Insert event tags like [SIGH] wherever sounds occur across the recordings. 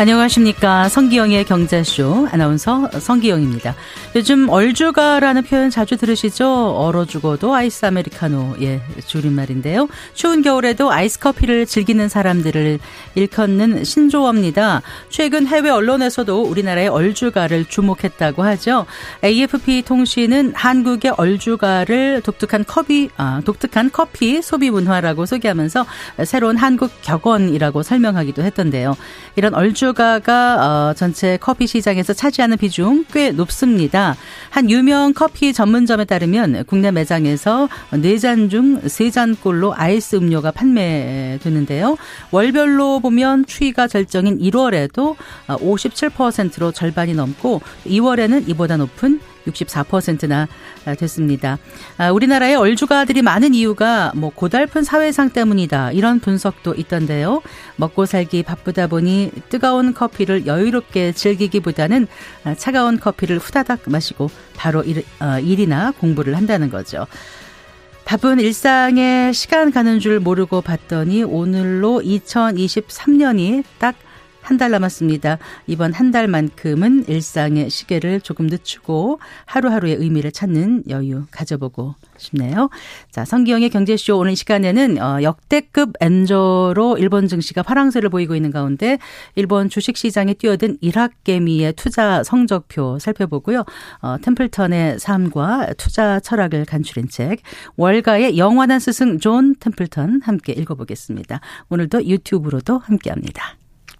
안녕하십니까. 성기영의 경제쇼 아나운서 성기영입니다. 요즘 얼주가라는 표현 자주 들으시죠? 얼어 죽어도 아이스 아메리카노의 줄임말인데요. 추운 겨울에도 아이스 커피를 즐기는 사람들을 일컫는 신조어입니다. 최근 해외 언론에서도 우리나라의 얼주가를 주목했다고 하죠. AFP 통신은 한국의 얼주가를 독특한 커피, 아, 독특한 커피 소비 문화라고 소개하면서 새로운 한국 격언이라고 설명하기도 했던데요. 이런 얼주 주가가 어, 전체 커피 시장에서 차지하는 비중 꽤 높습니다. 한 유명 커피 전문점에 따르면 국내 매장에서 4잔 중 3잔꼴로 아이스 음료가 판매되는데요. 월별로 보면 추위가 절정인 1월에도 57%로 절반이 넘고 2월에는 이보다 높은 64%나 됐습니다. 아, 우리나라에 얼주가들이 많은 이유가 뭐 고달픈 사회상 때문이다. 이런 분석도 있던데요. 먹고 살기 바쁘다 보니 뜨거운 커피를 여유롭게 즐기기보다는 차가운 커피를 후다닥 마시고 바로 일, 어, 일이나 공부를 한다는 거죠. 바쁜 일상에 시간 가는 줄 모르고 봤더니 오늘로 2023년이 딱 한 달 남았습니다. 이번 한 달만큼은 일상의 시계를 조금 늦추고 하루하루의 의미를 찾는 여유 가져보고 싶네요. 자, 성기영의 경제쇼 오늘 시간에는 어, 역대급 엔저로 일본 증시가 활황세를 보이고 있는 가운데 일본 주식 시장에 뛰어든 일학개미의 투자 성적표 살펴보고요. 어, 템플턴의 삶과 투자 철학을 간추린 책 월가의 영원한 스승 존 템플턴 함께 읽어보겠습니다. 오늘도 유튜브로도 함께합니다.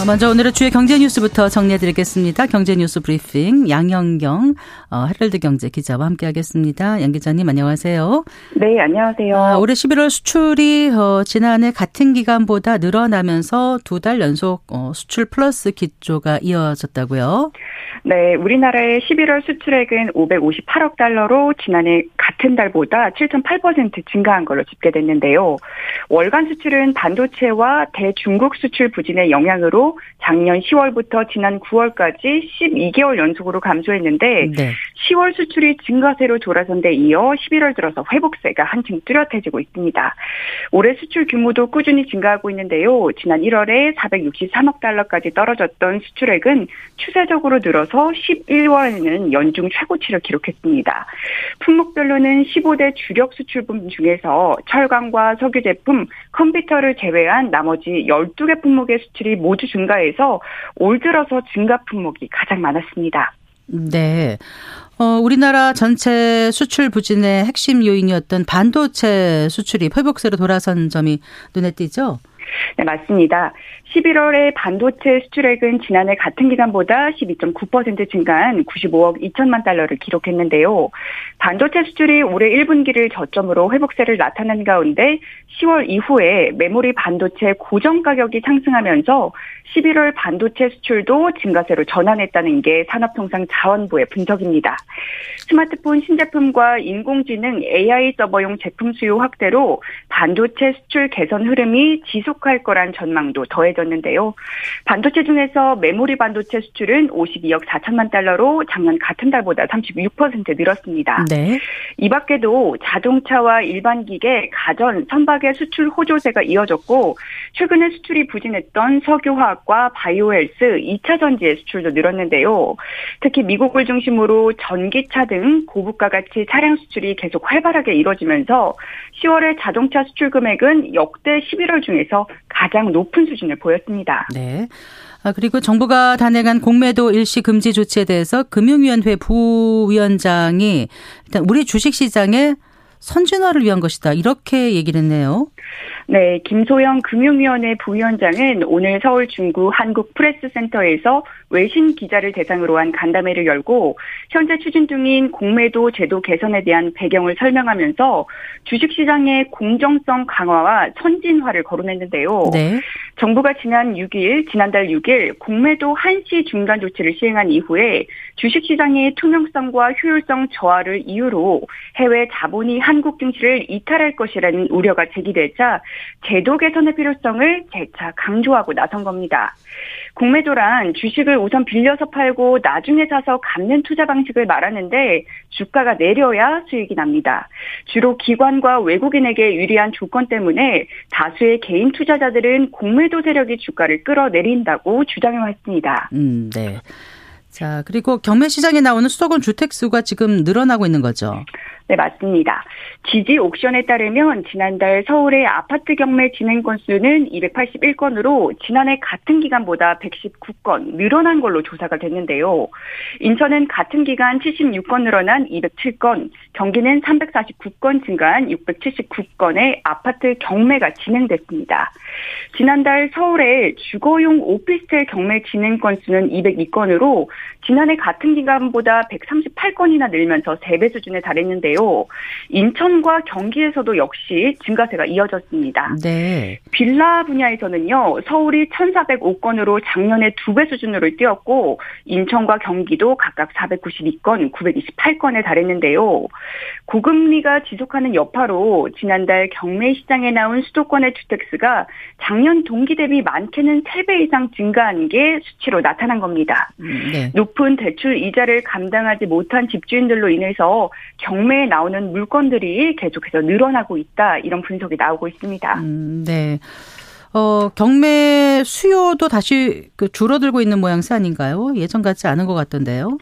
어, 먼저 오늘의 주요 경제 뉴스부터 정리해드리겠습니다. 경제 뉴스 브리핑 양영경 어, 헤럴드 경제 기자와 함께하겠습니다. 양 기자님 안녕하세요. 네, 안녕하세요. 아, 올해 11월 수출이 어, 지난해 같은 기간보다 늘어나면서 두 달 연속 어, 수출 플러스 기조가 이어졌다고요. 네, 우리나라의 11월 수출액은 558억 달러로 지난해 같은 달보다 7.8% 증가한 걸로 집계됐는데요. 월간 수출은 반도체와 대중국 수출 부진의 영향으로 작년 10월부터 지난 9월까지 12개월 연속으로 감소했는데 네. 10월 수출이 증가세로 돌아선 데 이어 11월 들어서 회복세가 한층 뚜렷해지고 있습니다. 올해 수출 규모도 꾸준히 증가하고 있는데요. 지난 1월에 463억 달러까지 떨어졌던 수출액은 추세적으로 늘어서 11월에는 연중 최고치를 기록했습니다. 품목별로는 15대 주력 수출품 중에서 철강과 석유 제품, 컴퓨터를 제외한 나머지 12개 품목의 수출이 모두 증 가해서 올 들어서 증가 품목이 가장 많았습니다. 네. 어, 우리나라 전체 수출 부진의 핵심 요인이었던 반도체 수출이 회복세로 돌아선 점이 눈에 띄죠? 네, 맞습니다. 11월에 반도체 수출액은 지난해 같은 기간보다 12.9% 증가한 95억 2천만 달러를 기록했는데요. 반도체 수출이 올해 1분기를 저점으로 회복세를 나타낸 가운데 10월 이후에 메모리 반도체 고정 가격이 상승하면서 11월 반도체 수출도 증가세로 전환했다는 게 산업통상자원부의 분석입니다. 스마트폰 신제품과 인공지능 AI 서버용 제품 수요 확대로 반도체 수출 개선 흐름이 지속 할 거란 전망도 더해졌는데요. 반도체 중에서 메모리 반도체 수출은 52억 4천만 달러로 작년 같은 달보다 36% 늘었습니다. 네. 이 밖에도 자동차와 일반 기계, 가전, 선박의 수출 호조세가 이어졌고 최근에 수출이 부진했던 석유화학과 바이오헬스, 2차 전지의 수출도 늘었는데요. 특히 미국을 중심으로 전기차 등 고부가 가치 차량 수출이 계속 활발하게 이뤄지면서 10월의 자동차 수출 금액은 역대 11월 중에서 가장 높은 수준을 보였습니다. 네. 아, 그리고 정부가 단행한 공매도 일시 금지 조치에 대해서 금융위원회 부위원장이 일단 우리 주식시장에 선진화를 위한 것이다. 이렇게 얘기를 했네요. 네, 김소영 금융위원회 부위원장은 오늘 서울 중구 한국프레스센터에서 외신 기자를 대상으로 한 간담회를 열고 현재 추진 중인 공매도 제도 개선에 대한 배경을 설명하면서 주식시장의 공정성 강화와 선진화를 거론했는데요. 네. 정부가 지난 6일, 지난달 6일 공매도 한시 중단 조치를 시행한 이후에 주식시장의 투명성과 효율성 저하를 이유로 해외 자본이 한국 증시를 이탈할 것이라는 우려가 제기되자 제도 개선의 필요성을 재차 강조하고 나선 겁니다. 공매도란 주식을 우선 빌려서 팔고 나중에 사서 갚는 투자 방식을 말하는데 주가가 내려야 수익이 납니다. 주로 기관과 외국인에게 유리한 조건 때문에 다수의 개인 투자자들은 공매도 세력이 주가를 끌어내린다고 주장해 왔습니다. 음, 네. 자, 그리고 경매 시장에 나오는 수도권 주택 수가 지금 늘어나고 있는 거죠. 네, 맞습니다. 지지 옥션에 따르면 지난달 서울의 아파트 경매 진행 건수는 281건으로 지난해 같은 기간보다 119건 늘어난 걸로 조사가 됐는데요. 인천은 같은 기간 76건 늘어난 207건, 경기는 349건 증가한 679건의 아파트 경매가 진행됐습니다. 지난달 서울의 주거용 오피스텔 경매 진행 건수는 202건으로 지난해 같은 기간보다 138건이나 늘면서 3배 수준에 달했는데요. 인천과 경기에서도 역시 증가세가 이어졌습니다. 네. 빌라 분야에서는요, 서울이 1,405건으로 작년에 2배 수준으로 뛰었고, 인천과 경기도 각각 492건, 928건에 달했는데요. 고금리가 지속하는 여파로 지난달 경매 시장에 나온 수도권의 주택수가 작년 동기 대비 많게는 3배 이상 증가한 게 수치로 나타난 겁니다. 음, 네. 높은 대출 이자를 감당하지 못한 집주인들로 인해서 경매에 나오는 물건들이 계속해서 늘어나고 있다 이런 분석이 나오고 있습니다. 음, 네. 어, 경매 수요도 다시 그 줄어들고 있는 모양새 아닌가요? 예전 같지 않은 것 같던데요.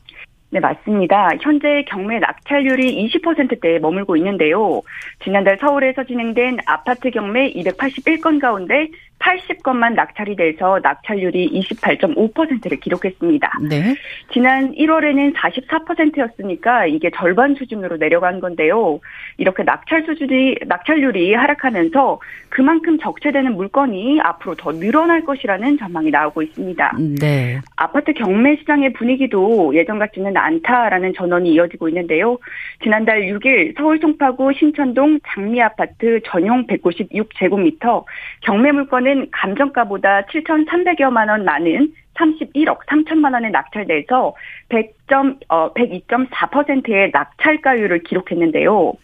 네, 맞습니다. 현재 경매 낙찰률이 20%대에 머물고 있는데요. 지난달 서울에서 진행된 아파트 경매 281건 가운데 80건만 낙찰이 돼서 낙찰률이 28.5%를 기록했습니다. 네. 지난 1월에는 44%였으니까 이게 절반 수준으로 내려간 건데요. 이렇게 낙찰 수준이 낙찰률이 하락하면서 그만큼 적체되는 물건이 앞으로 더 늘어날 것이라는 전망이 나오고 있습니다. 네. 아파트 경매 시장의 분위기도 예전 같지는 않다라는 전언이 이어지고 있는데요. 지난달 6일 서울 송파구 신천동 장미 아파트 전용 196제곱미터 경매 물건 물건은 감정가보다 7,300여만 원 많은 31억 3천만 원에 낙찰돼서 100점, 어, 102.4%의 낙찰가율을 기록했는데요.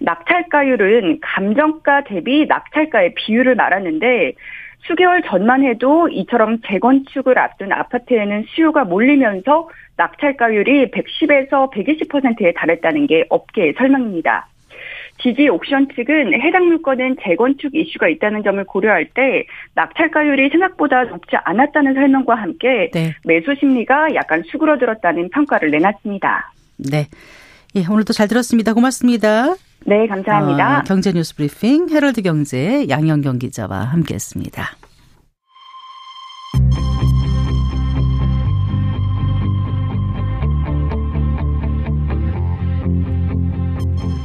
낙찰가율은 감정가 대비 낙찰가의 비율을 말하는데 수개월 전만 해도 이처럼 재건축을 앞둔 아파트에는 수요가 몰리면서 낙찰가율이 110에서 120%에 달했다는 게 업계의 설명입니다. 지지 옥션 측은 해당 물건은 재건축 이슈가 있다는 점을 고려할 때 낙찰가율이 생각보다 높지 않았다는 설명과 함께 네. 매수 심리가 약간 수그러들었다는 평가를 내놨습니다. 네. 예, 오늘도 잘 들었습니다. 고맙습니다. 네, 감사합니다. 어, 경제 뉴스 브리핑 헤럴드 경제 양영경 기자와 함께했습니다.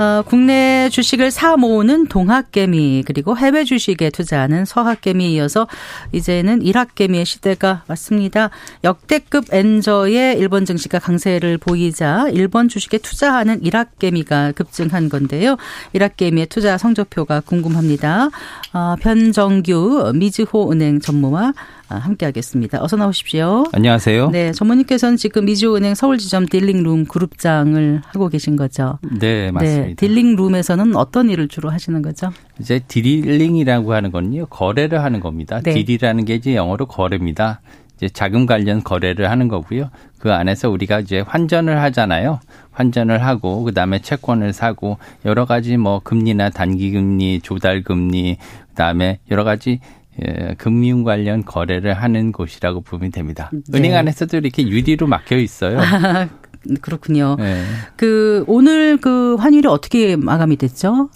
어, 국내 주식을 사 모으는 동학개미 그리고 해외 주식에 투자하는 서학개미에 이어서 이제는 일학개미의 시대가 왔습니다. 역대급 엔저의 일본 증시가 강세를 보이자 일본 주식에 투자하는 일학개미가 급증한 건데요. 일학개미의 투자 성적표가 궁금합니다. 어, 변정규 미즈호 은행 전무와 아, 함께하겠습니다. 어서 나오십시오. 안녕하세요. 네, 전무님께서는 지금 미주은행 서울지점 딜링룸 그룹장을 하고 계신 거죠. 네, 맞습니다. 네, dealing room에서는 어떤 일을 주로 하시는 거죠? 이제 dealing이라고 하는 건요 거래를 하는 겁니다. 네. deal이라는 게 이제 영어로 거래입니다. 이제 자금 관련 거래를 하는 거고요. 그 안에서 우리가 이제 환전을 하잖아요. 환전을 하고 그다음에 채권을 사고 여러 가지 뭐 금리나 단기 금리, 조달 금리, 그다음에 여러 가지 예, 금융 관련 거래를 하는 곳이라고 보면 됩니다. 네. 은행 안에서도 이렇게 유리로 막혀 있어요. [LAUGHS] 그렇군요. 네. 그 오늘 그 환율이 어떻게 마감이 됐죠?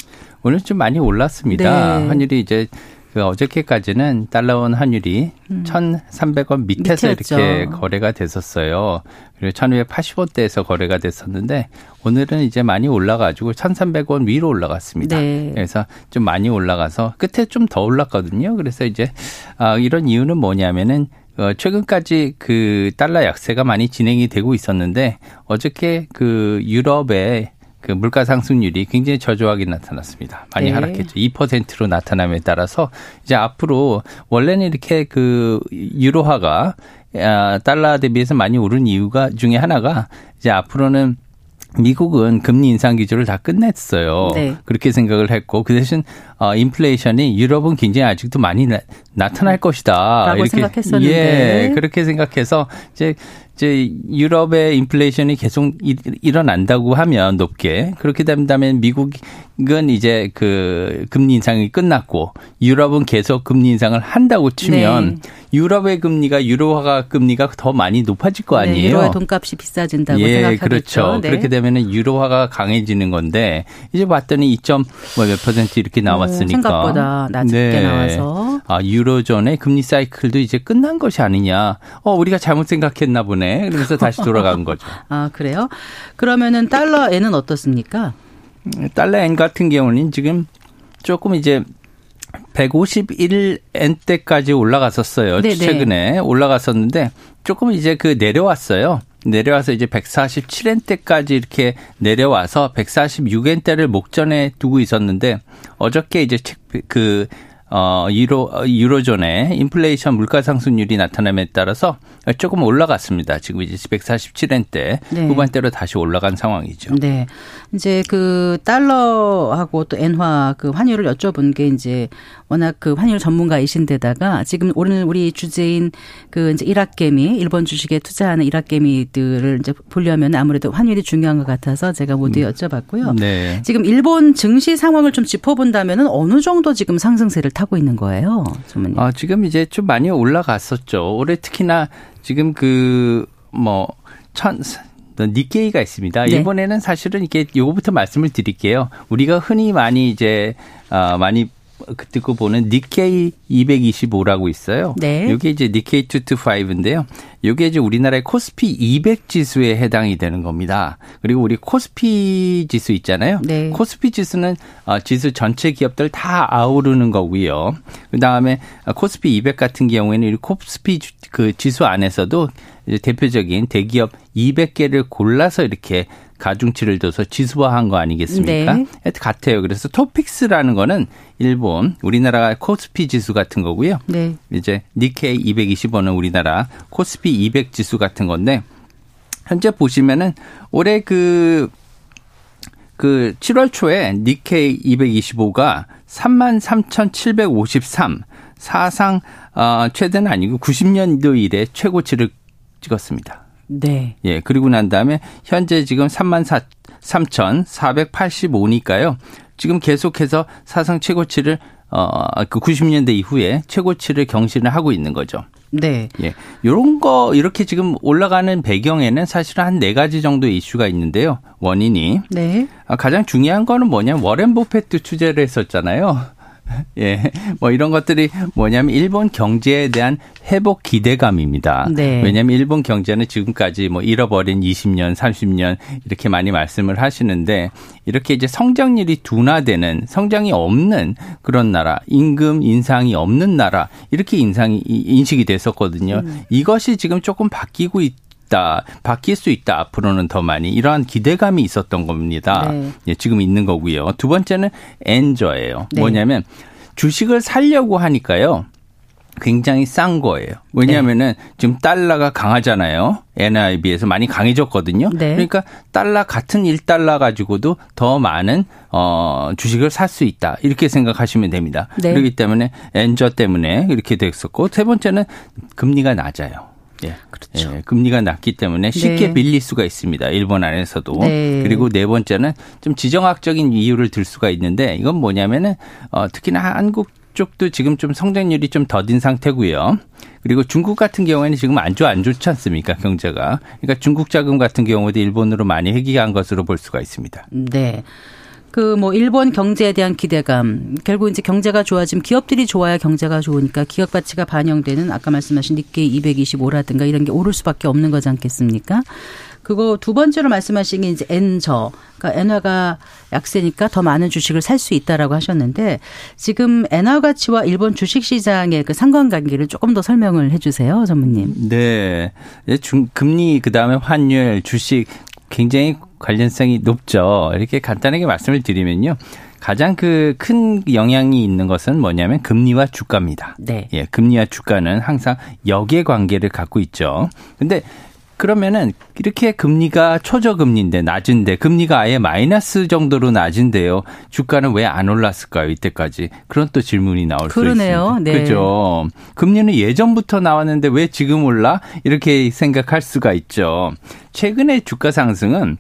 오늘 좀 많이 올랐습니다. 네. 환율이 이제 그 어저께까지는 달러원 환율이 음. 1,300원 밑에서 밑이었죠. 이렇게 거래가 됐었어요. 그리고 1,280원대에서 거래가 됐었는데 오늘은 이제 많이 올라가지고 1,300원 위로 올라갔습니다. 네. 그래서 좀 많이 올라가서 끝에 좀 더 올랐거든요. 그래서 이제 아 이런 이유는 뭐냐면은 어, 최근까지 그 달러 약세가 많이 진행이 되고 있었는데 어저께 그 유럽의 그 물가 상승률이 굉장히 저조하게 나타났습니다. 많이 네. 하락했죠. 2%로 나타남에 따라서 이제 앞으로 원래는 이렇게 그 유로화가 아, 달러 대비해서 많이 오른 이유가 중에 하나가 이제 앞으로는 미국은 금리 인상 기조를 다 끝냈어요. 네. 그렇게 생각을 했고 그 대신 어 인플레이션이 유럽은 굉장히 아직도 많이 나, 타날 것이다. 이렇게 생각했었는데. 예, 그렇게 생각해서 이제 이제 유럽의 인플레이션이 계속 일어난다고 하면 높게. 그렇게 된다면 미국 은 이제 그 금리 인상이 끝났고 유럽은 계속 금리 인상을 한다고 치면 네. 유럽의 금리가 유로화가 금리가 더 많이 높아질 거 네, 아니에요. 네, 유로의 돈값이 비싸진다고 예, 생각하겠죠. 그렇죠. 네. 그렇게 되면은 유로화가 강해지는 건데 이제 봤더니 2.몇 퍼센트 이렇게 나왔으니까 오, 생각보다 낮게 네. 나와서 아 유로존의 금리 사이클도 이제 끝난 것이 아니냐. 어 우리가 잘못 생각했나 보네. 그러면서 다시 돌아간 거죠. [LAUGHS] 아 그래요? 그러면은 달러 엔은 어떻습니까? 달러 엔 같은 경우는 지금 조금 이제 151엔대까지 올라갔었어요. 네네. 최근에 올라갔었는데 조금 이제 그 내려왔어요. 내려와서 이제 147엔대까지 이렇게 내려와서 146엔대를 목전에 두고 있었는데 어저께 이제 그 어, 유로, 유로존의 인플레이션 물가 상승률이 나타남에 따라서 조금 올라갔습니다. 지금 이제 147엔대 네. 후반대로 다시 올라간 상황이죠. 네. 이제 그 달러하고 또 엔화 그 환율을 여쭤본 게 이제 워낙 그 환율 전문가이신데다가 지금 오늘 우리 주제인 그 이제 일학개미 일본 주식에 투자하는 일학개미들을 이제 보려면 아무래도 환율이 중요한 것 같아서 제가 모두 음. 여쭤봤고요. 네. 지금 일본 증시 상황을 좀 짚어본다면은 어느 정도 지금 상승세를 타고 있는 거예요, 전문님? 아, 지금 이제 좀 많이 올라갔었죠. 올해 특히나 지금 그뭐 천, 니케이가 있습니다. 네. 일본에는 사실은 이게 요거부터 말씀을 드릴게요. 우리가 흔히 많이 이제 어 많이 그 듣고 보는 니케이 225라고 있어요. 네. 이게 이제 니케이 225인데요. 이게 이제 우리나라의 코스피 200 지수에 해당이 되는 겁니다. 그리고 우리 코스피 지수 있잖아요. 네. 코스피 지수는 어, 지수 전체 기업들 다 아우르는 거고요. 그 다음에 코스피 200 같은 경우에는 이 코스피 그 지수 안에서도 이제 대표적인 대기업 200개를 골라서 이렇게 가중치를 둬서 지수화한 거 아니겠습니까? 네. 같아요. 그래서 토픽스라는 거는 일본, 우리나라 코스피 지수 같은 거고요. 네. 이제 니케이 225는 우리나라 코스피 200 지수 같은 건데 현재 보시면은 올해 그, 그 7월 초에 니케이 225가 33,753 사상 어, 최대는 아니고 90년도 이래 최고치를 찍었습니다. 네. 예, 그리고 난 다음에 현재 지금 3만 4, 3,485니까요. 지금 계속해서 사상 최고치를 어, 그 90년대 이후에 최고치를 경신을 하고 있는 거죠. 네. 예. 요런 거, 이렇게 지금 올라가는 배경에는 사실은 한 네 가지 정도의 이슈가 있는데요. 원인이. 네. 아, 가장 중요한 거는 뭐냐, 워렌 버페트 취재를 했었잖아요. [LAUGHS] 예, 뭐 이런 것들이 뭐냐면 일본 경제에 대한 회복 기대감입니다. 네. 왜냐하면 일본 경제는 지금까지 뭐 잃어버린 20년, 30년 이렇게 많이 말씀을 하시는데 이렇게 이제 성장률이 둔화되는 성장이 없는 그런 나라, 임금 인상이 없는 나라 이렇게 인상이 인식이 됐었거든요. 음. 이것이 지금 조금 바뀌고 있. 있다, 바뀔 수 있다, 앞으로는 더 많이. 이러한 기대감이 있었던 겁니다. 네. 예, 지금 있는 거고요. 두 번째는 엔저예요. 네. 뭐냐면 주식을 살려고 하니까요. 굉장히 싼 거예요. 왜냐하면은 네. 지금 달러가 강하잖아요. 엔화에 비해서 많이 강해졌거든요. 네. 그러니까 달러 같은 1달러 가지고도 더 많은 어 주식을 살 수 있다. 이렇게 생각하시면 됩니다. 네. 그렇기 때문에 엔저 때문에 이렇게 됐었고 세 번째는 금리가 낮아요. 예. 그렇죠. 예, 금리가 낮기 때문에 쉽게 네. 빌릴 수가 있습니다. 일본 안에서도. 네. 그리고 네 번째는 좀 지정학적인 이유를 들 수가 있는데 이건 뭐냐면은 어 특히나 한국 쪽도 지금 좀 성장률이 좀 더딘 상태고요. 그리고 중국 같은 경우에는 지금 안 좋아 안 좋지 않습니까 경제가. 그러니까 중국 자금 같은 경우도 일본으로 많이 회귀한 것으로 볼 수가 있습니다. 네. 그 뭐 일본 경제에 대한 기대감 결국 이제 경제가 좋아지면 기업들이 좋아야 경제가 좋으니까 기업 가치가 반영되는 아까 말씀하신 니케이 225라든가 이런 게 오를 수밖에 없는 거지 않겠습니까? 그거 두 번째로 말씀하신 게 이제 엔저. 그러니까 엔화가 약세니까 더 많은 주식을 살 수 있다라고 하셨는데 지금 엔화 가치와 일본 주식 시장의 그 상관관계를 조금 더 설명을 해 주세요, 전무님. 네. 중 금리 그다음에 환율, 주식 굉장히 관련성이 높죠. 이렇게 간단하게 말씀을 드리면요. 가장 그 큰 영향이 있는 것은 뭐냐면 금리와 주가입니다. 네. 예, 금리와 주가는 항상 역의 관계를 갖고 있죠. 근데 그러면은 이렇게 금리가 초저금리인데 낮은데 금리가 아예 마이너스 정도로 낮은데요. 주가는 왜 안 올랐을까요? 이때까지. 그런 또 질문이 나올 그러네요. 수 있습니다. 네. 그죠. 금리는 예전부터 나왔는데 왜 지금 올라? 이렇게 생각할 수가 있죠. 최근에 주가 상승은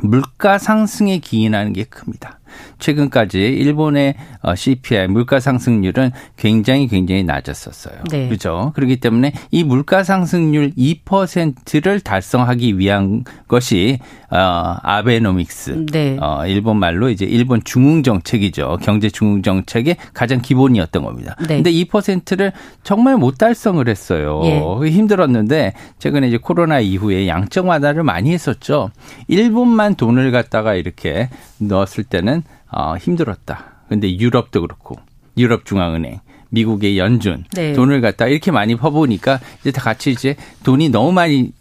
물가 상승에 기인하는 게 큽니다. 최근까지 일본의 어, CPI 물가 상승률은 굉장히 굉장히 낮았었어요. 네. 그렇죠? 그렇기 때문에 이 물가 상승률 2%를 달성하기 위한 것이 어 아베노믹스. 네. 어 일본 말로 이제 일본 중흥 정책이죠. 경제 중흥 정책의 가장 기본이었던 겁니다. 네. 근데 2%를 정말 못 달성을 했어요. 예. 힘들었는데 최근에 이제 코로나 이후에 양적 완화를 많이 했었죠. 일본만 돈을 갖다가 이렇게 넣었을 때는 어, 힘들었다. 근데 유럽도 그렇고 유럽 중앙은행 미국의 연준 네. 돈을 갖다 이렇게 많이 퍼보니까 이제 다 같이 이제 돈이 너무 많이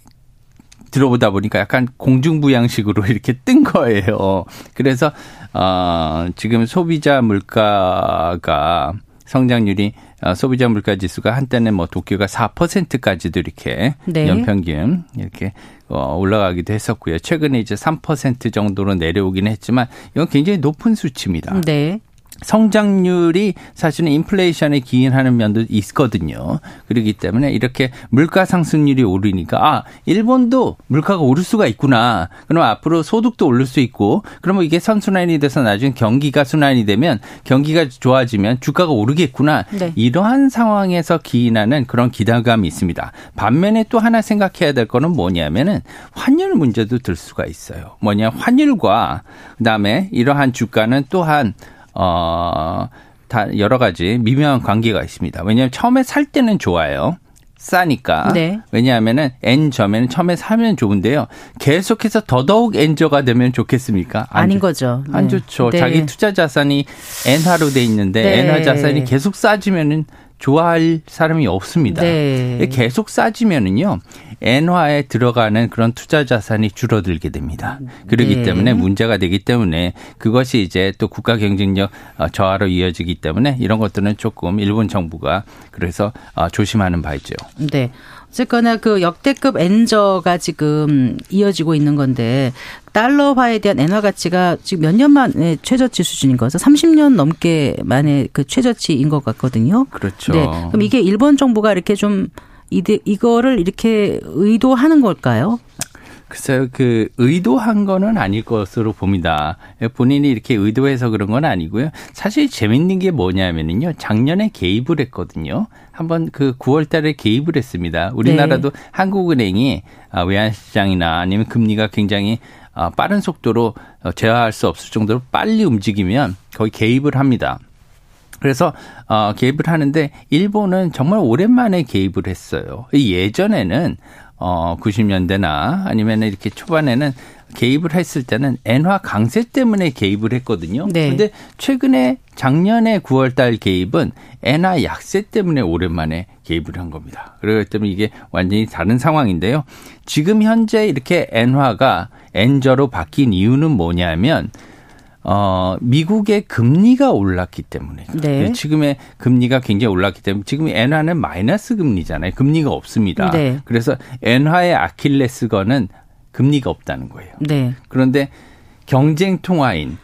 들어보다 보니까 약간 공중부양식으로 [LAUGHS] 이렇게 뜬 거예요. 그래서 어 지금 소비자 물가가 성장률이 어, 소비자 물가 지수가 한때는 뭐 도쿄가 4%까지도 이렇게 네. 연평균 이렇게 어, 올라가기도 했었고요. 최근에 이제 3% 정도로 내려오긴 했지만 이건 굉장히 높은 수치입니다. 네. 성장률이 사실은 인플레이션에 기인하는 면도 있거든요. 그렇기 때문에 이렇게 물가 상승률이 오르니까 아 일본도 물가가 오를 수가 있구나. 그럼 앞으로 소득도 오를 수 있고 그러면 이게 선순환이 돼서 나중에 경기가 순환이 되면 경기가 좋아지면 주가가 오르겠구나. 네. 이러한 상황에서 기인하는 그런 기대감이 있습니다. 반면에 또 하나 생각해야 될 거는 뭐냐면은 환율 문제도 들 수가 있어요. 뭐냐 환율과 그다음에 이러한 주가는 또한 어, 다 여러 가지 미묘한 관계가 있습니다. 왜냐하면 처음에 살 때는 좋아요. 싸니까. 네. 왜냐하면은 N점에는 처음에 사면 좋은데요. 계속해서 더더욱 N저가 되면 좋겠습니까? 안 아닌 거죠. 네. 안 좋죠. 네. 자기 투자 자산이 N화로 돼 있는데 네. N화 자산이 계속 싸지면은 좋아할 사람이 없습니다. 네. 계속 싸지면은요. 엔화에 들어가는 그런 투자 자산이 줄어들게 됩니다. 그렇기 네. 때문에 문제가 되기 때문에 그것이 이제 또 국가 경쟁력 어, 저하로 이어지기 때문에 이런 것들은 조금 일본 정부가 그래서 어, 조심하는 바이죠. 네. 어쨌거나 그 역대급 엔저가 지금 이어지고 있는 건데 달러화에 대한 엔화 가치가 지금 몇 년 만에 최저치 수준인 거죠. 30년 넘게 만에 그 최저치인 것 같거든요. 그렇죠. 네. 그럼 이게 일본 정부가 이렇게 좀 이데 이거를 이렇게 의도하는 걸까요? 글쎄요, 그, 의도한 거는 아닐 것으로 봅니다. 본인이 이렇게 의도해서 그런 건 아니고요. 사실 재밌는 게 뭐냐면요. 작년에 개입을 했거든요. 한번 그 9월 달에 개입을 했습니다. 우리나라도 네. 한국은행이 아, 외환시장이나 아니면 금리가 굉장히 아, 빠른 속도로 어, 제어할 수 없을 정도로 빨리 움직이면 거의 개입을 합니다. 그래서 어 개입을 하는데 일본은 정말 오랜만에 개입을 했어요. 예전에는 어 90년대나 아니면 이렇게 초반에는 개입을 했을 때는 엔화 강세 때문에 개입을 했거든요. 네. 근데 최근에 작년에 9월 달 개입은 엔화 약세 때문에 오랜만에 개입을 한 겁니다. 그렇기 때문에 이게 완전히 다른 상황인데요. 지금 현재 이렇게 엔화가 엔저로 바뀐 이유는 뭐냐면 어, 미국의 금리가 올랐기 때문에. 네. 지금의 금리가 굉장히 올랐기 때문에 지금 엔화는 마이너스 금리잖아요. 금리가 없습니다. 네. 그래서 엔화의 아킬레스건은 금리가 없다는 거예요. 네. 그런데 경쟁 통화인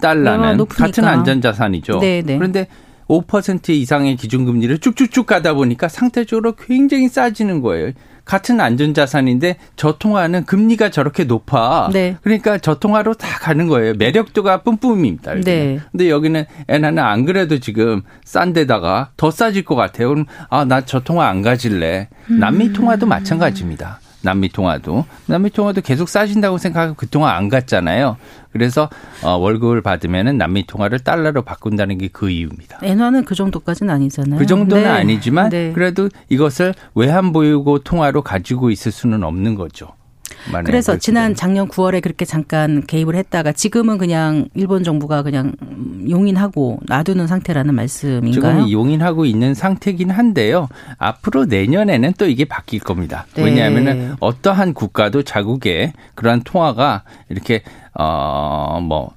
달러는 같은 안전자산이죠. 네, 네. 그런데 5% 이상의 기준금리를 쭉쭉쭉 가다 보니까 상대적으로 굉장히 싸지는 거예요. 같은 안전자산인데 저 통화는 금리가 저렇게 높아. 네. 그러니까 저 통화로 다 가는 거예요. 매력도가 뿜뿜입니다. 네. 근데 여기는 엔화는 안 그래도 지금 싼 데다가 더 싸질 것 같아요. 그럼 아, 나 저 통화 안 가질래. 남미 통화도 마찬가지입니다. 남미 통화도 남미 통화도 계속 싸진다고 생각하고 그동안 안 갔잖아요. 그래서 어, 월급을 받으면은 남미 통화를 달러로 바꾼다는 게 그 이유입니다. 엔화는 그 정도까지는 아니잖아요. 그 정도는 네. 아니지만 네. 그래도 이것을 외환 보유고 통화로 가지고 있을 수는 없는 거죠. 그래서 지난 작년 9월에 그렇게 잠깐 개입을 했다가 지금은 그냥 일본 정부가 그냥 용인하고 놔두는 상태라는 말씀인가요? 지금 용인하고 있는 상태긴 한데요. 앞으로 내년에는 또 이게 바뀔 겁니다. 네. 왜냐하면은 어떠한 국가도 자국의 그러한 통화가 이렇게 어뭐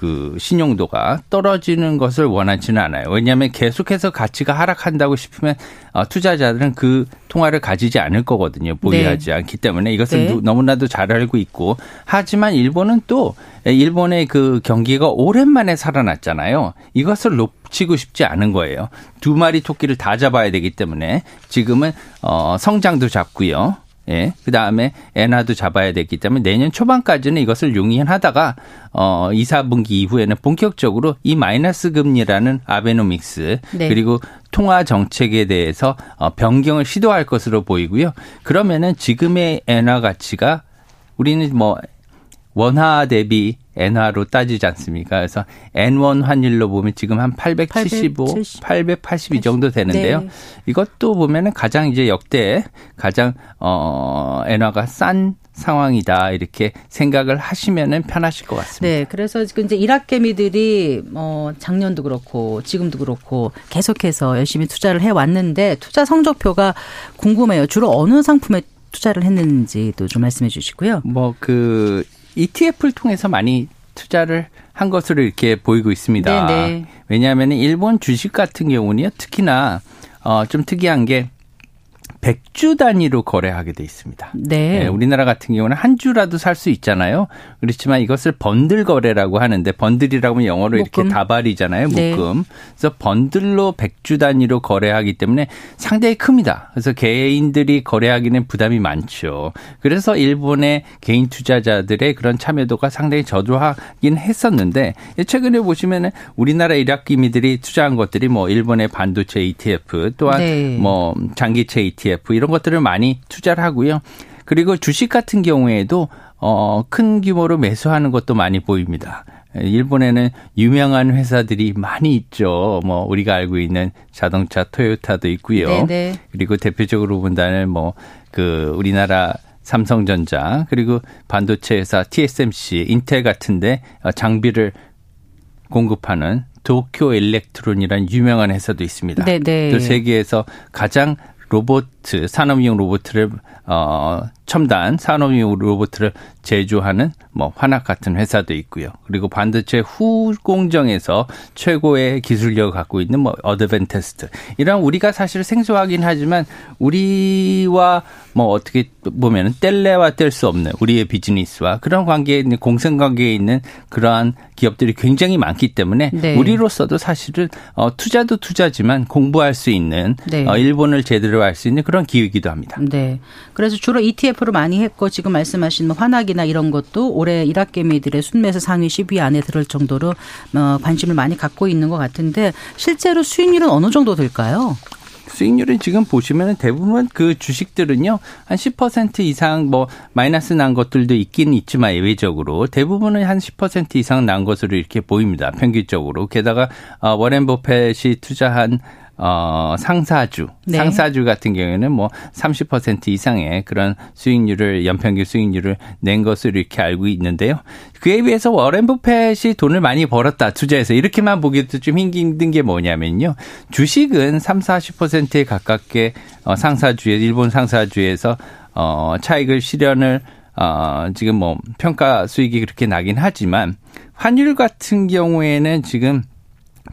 그 신용도가 떨어지는 것을 원하지는 않아요. 왜냐하면 계속해서 가치가 하락한다고 싶으면 어, 투자자들은 그 통화를 가지지 않을 거거든요. 보유하지 네. 않기 때문에 이것을 네. 너무나도 잘 알고 있고 하지만 일본은 또 일본의 그 경기가 오랜만에 살아났잖아요. 이것을 놓치고 싶지 않은 거예요. 두 마리 토끼를 다 잡아야 되기 때문에 지금은 어 성장도 잡고요. 예. 그 다음에 엔화도 잡아야 되기 때문에 내년 초반까지는 이것을 용인하다가 어 2, 4분기 이후에는 본격적으로 이 마이너스 금리라는 아베노믹스 네. 그리고 통화 정책에 대해서 어 변경을 시도할 것으로 보이고요. 그러면은 지금의 엔화 가치가 우리는 뭐 원화 대비 엔화로 따지지 않습니까? 그래서 N1 환율로 보면 지금 한 875, 870, 882 정도 되는데요. 네. 이것도 보면은 가장 이제 역대 가장 어 엔화가 싼 상황이다 이렇게 생각을 하시면은 편하실 것 같습니다. 네, 그래서 지금 이제 일학개미들이 뭐 작년도 그렇고 지금도 그렇고 계속해서 열심히 투자를 해 왔는데 투자 성적표가 궁금해요. 주로 어느 상품에 투자를 했는지도 좀 말씀해 주시고요. 뭐 그 ETF를 통해서 많이 투자를 한 것으로 이렇게 보이고 있습니다. 네네. 네. 왜냐하면 일본 주식 같은 경우는요, 특히나 어, 좀 특이한 게 100주 단위로 거래하게 돼 있습니다. 네. 네 우리나라 같은 경우는 한 주라도 살 수 있잖아요. 그렇지만 이것을 번들 거래라고 하는데 번들이라고 하면 영어로 묶음. 이렇게 다발이잖아요. 네. 묶음. 네. 그래서 번들로 100주 단위로 거래하기 때문에 상당히 큽니다. 그래서 개인들이 거래하기는 부담이 많죠. 그래서 일본의 개인 투자자들의 그런 참여도가 상당히 저조하긴 했었는데 최근에 보시면은 우리나라 일학기미들이 투자한 것들이 뭐 일본의 반도체 ETF 또한 네. 뭐 장기채 ETF ETF 이런 것들을 많이 투자를 하고요. 그리고 주식 같은 경우에도 어, 큰 규모로 매수하는 것도 많이 보입니다. 일본에는 유명한 회사들이 많이 있죠. 뭐 우리가 알고 있는 자동차 토요타도 있고요. 네네. 네. 그리고 대표적으로 본다면 뭐 그 우리나라 삼성전자 그리고 반도체 회사 TSMC, 인텔 같은데 장비를 공급하는 도쿄 일렉트론이라는 유명한 회사도 있습니다. 네네. 네. 또 세계에서 가장 로봇 산업용 로봇을 어 첨단 산업용 로봇을 제조하는 뭐 화낙 같은 회사도 있고요. 그리고 반도체 후 공정에서 최고의 기술력을 갖고 있는 뭐 어드반테스트 이런 우리가 사실 생소하긴 하지만 우리와 뭐 어떻게 보면은 뗄래와 뗄 수 없는 우리의 비즈니스와 그런 관계에 있는 공생 관계에 있는 그러한 기업들이 굉장히 많기 때문에 네. 우리로서도 사실은 어 투자도 투자지만 공부할 수 있는 네. 어 일본을 제대로 알 수 있는 그런 기회이기도 합니다. 네. 그래서 주로 ETF로 많이 했고 지금 말씀하신 뭐 환학이나 이런 것도 올해 일학개미들의 순매수 상위 10위 안에 들을 정도로 어 관심을 많이 갖고 있는 것 같은데 실제로 수익률은 어느 정도 될까요? 수익률은 지금 보시면 대부분 그 주식들은요 한 10% 이상 뭐 마이너스 난 것들도 있긴 있지만 예외적으로 대부분은 한 10% 이상 난 것으로 이렇게 보입니다 평균적으로 게다가 어, 워렌 버펫이 투자한 어, 상사주, 네. 상사주 같은 경우에는 뭐 30% 이상의 그런 수익률을 연평균 수익률을 낸 것으로 이렇게 알고 있는데요. 그에 비해서 워렌 버펫이 돈을 많이 벌었다 투자해서 이렇게만 보기도 좀 힘든 게 뭐냐면요. 주식은 3, 40%에 가깝게 어, 상사주에 일본 상사주에서 어, 차익을 실현을 어, 지금 뭐 평가 수익이 그렇게 나긴 하지만 환율 같은 경우에는 지금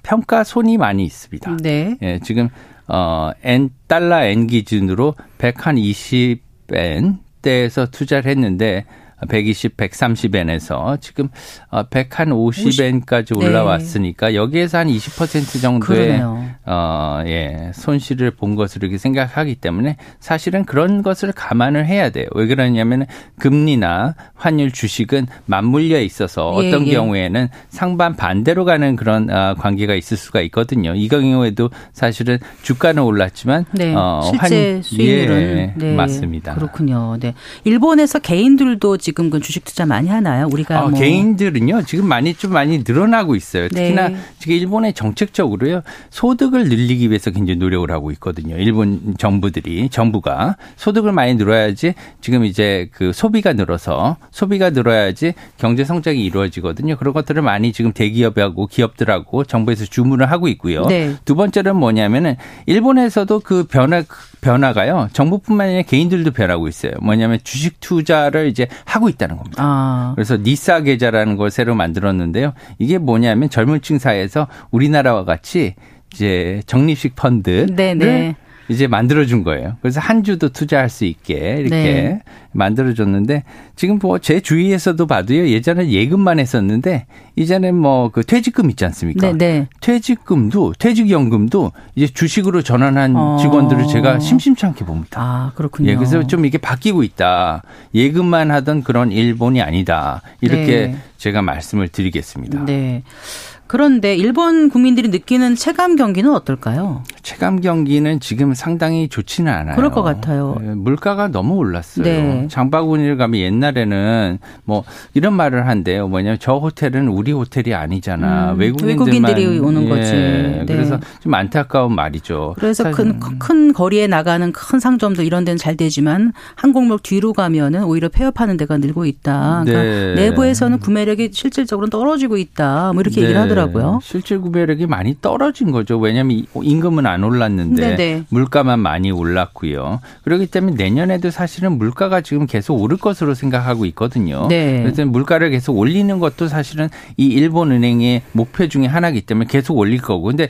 평가 손이 많이 있습니다. 네. 예, 지금 어 N 달러 N 기준으로 120엔 대에서 투자를 했는데 120, 130엔에서 지금 150엔까지 어, 올라왔으니까 네. 여기에서 한 20% 정도의 그러네요. 어, 예, 손실을 본 것으로 이렇게 생각하기 때문에 사실은 그런 것을 감안을 해야 돼요. 왜 그러냐면 금리나 환율 주식은 맞물려 있어서 예, 어떤 예. 경우에는 상반 반대로 가는 그런 어, 관계가 있을 수가 있거든요. 이 경우에도 사실은 주가는 올랐지만 네. 어, 실제 환, 수익률은 예, 네. 맞습니다. 그렇군요. 네. 일본에서 개인들도 지금 그 주식 투자 많이 하나요? 우리가 어, 뭐. 개인들은요 지금 많이 좀 많이 늘어나고 있어요. 특히나 네. 지금 일본의 정책적으로요 소득을 늘리기 위해서 굉장히 노력을 하고 있거든요. 일본 정부들이 정부가 소득을 많이 늘어야지 지금 이제 그 소비가 늘어서 소비가 늘어야지 경제 성장이 이루어지거든요. 그런 것들을 많이 지금 대기업하고 기업들하고 정부에서 주문을 하고 있고요. 네. 두 번째는 뭐냐면은 일본에서도 그 변화 변화가요. 정부뿐만 아니라 개인들도 변하고 있어요. 뭐냐면 주식 투자를 이제 하고 있다는 겁니다. 아. 그래서 니사 계좌라는 걸 새로 만들었는데요. 이게 뭐냐면 젊은 층 사이에서 우리나라와 같이 이제 적립식 펀드를 네네. 이제 만들어준 거예요. 그래서 한 주도 투자할 수 있게 이렇게 네. 만들어줬는데 지금 뭐 제 주위에서도 봐도요. 예전에 예금만 했었는데 이제는 뭐 그 퇴직금 있지 않습니까? 네 네. 퇴직금도 퇴직연금도 이제 주식으로 전환한 어. 직원들을 제가 심심치 않게 봅니다. 아, 그렇군요. 예, 그래서 좀 이게 바뀌고 있다. 예금만 하던 그런 일본이 아니다. 이렇게 네. 제가 말씀을 드리겠습니다. 네. 그런데 일본 국민들이 느끼는 체감 경기는 어떨까요? 체감 경기는 지금 상당히 좋지는 않아요. 그럴 것 같아요. 예, 물가가 너무 올랐어요. 네. 장바구니를 가면 옛날에는 뭐 이런 말을 한대요. 뭐냐면 저 호텔은 우리 호텔이 아니잖아. 음, 외국인들이 오는 거지. 네. 그래서 좀 안타까운 말이죠. 그래서 큰, 큰 거리에 나가는 큰 상점도 이런 데는 잘 되지만 항공목 뒤로 가면은 오히려 폐업하는 데가 늘고 있다. 그러니까 네. 내부에서는 구매력이 실질적으로 떨어지고 있다. 뭐 이렇게 네. 얘기를 하더라고요. 실질 구매력이 많이 떨어진 거죠. 왜냐하면 이- 임금은 안 올랐는데 네네. 물가만 많이 올랐고요. 그렇기 때문에 내년에도 사실은 물가가 지금 계속 오를 것으로 생각하고 있거든요. 네. 그래서 물가를 계속 올리는 것도 사실은 이 일본 은행의 목표 중에 하나이기 때문에 계속 올릴 거고. 근데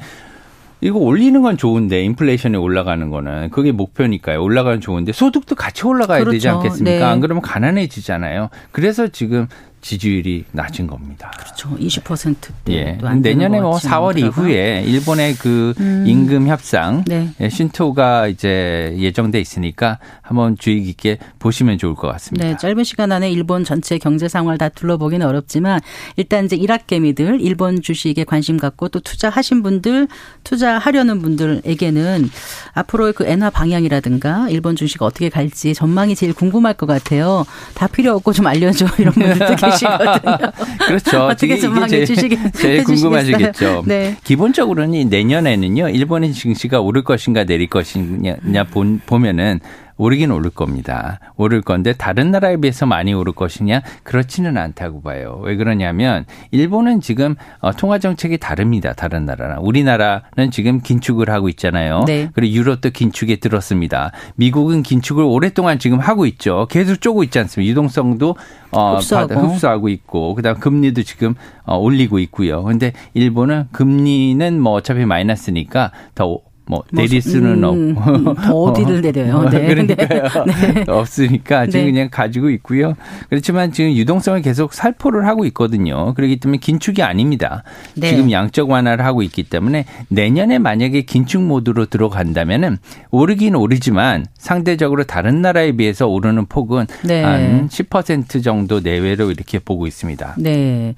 이거 올리는 건 좋은데 인플레이션이 올라가는 거는 그게 목표니까요. 올라가는 좋은데 소득도 같이 올라가야 되지 그렇죠. 않겠습니까? 네. 안 그러면 가난해지잖아요. 그래서 지금 지지율이 낮은 겁니다. 그렇죠. 20%. 예. 내년에 뭐 4월 이후에 일본의 그 음. 임금 협상 네. 예, 신토가 이제 예정돼 있으니까 한번 주의 깊게 보시면 좋을 것 같습니다. 네, 짧은 시간 안에 일본 전체 경제 상황을 다 둘러보기는 어렵지만 일단 이제 일학개미들 일본 주식에 관심 갖고 또 투자하신 분들, 투자하려는 분들에게는 앞으로의 그 엔화 방향이라든가 일본 주식 어떻게 갈지 전망이 제일 궁금할 것 같아요. 다 필요 없고 좀 알려줘 [LAUGHS] 이런 분들도 [LAUGHS] 계시거든요. [LAUGHS] 그렇죠. 어떻게 이게 전망해 제일- 주시겠, 제일? 궁금하시겠죠. 네. 기본적으로는 내년에는요, 일본의 증시가 오를 것인가 내릴 것이냐 본- 보면은 오르긴 오를 겁니다. 오를 건데 다른 나라에 비해서 많이 오를 것이냐 그렇지는 않다고 봐요. 왜 그러냐면 일본은 지금 어, 통화 정책이 다릅니다. 다른 나라랑 우리나라는 지금 긴축을 하고 있잖아요. 네. 그리고 유럽도 긴축에 들었습니다. 미국은 긴축을 오랫동안 지금 하고 있죠. 계속 쪼고 있지 않습니까? 유동성도 어, 흡수하고. 받아- 흡수하고 있고 그다음 금리도 지금 어, 올리고 있고요. 근데 일본은 금리는 뭐 어차피 마이너스니까 더 뭐 내릴 수는 음, 없고 더 어디를 내려요? 네. 그러니까요. 네. [LAUGHS] 없으니까 지금 네. 그냥 가지고 있고요. 그렇지만 지금 유동성을 계속 살포를 하고 있거든요. 그렇기 때문에 긴축이 아닙니다. 네. 지금 양적 완화를 하고 있기 때문에 내년에 만약에 긴축 모드로 들어간다면은 오르긴 오르지만 상대적으로 다른 나라에 비해서 오르는 폭은 네. 한10% 정도 내외로 이렇게 보고 있습니다. 네.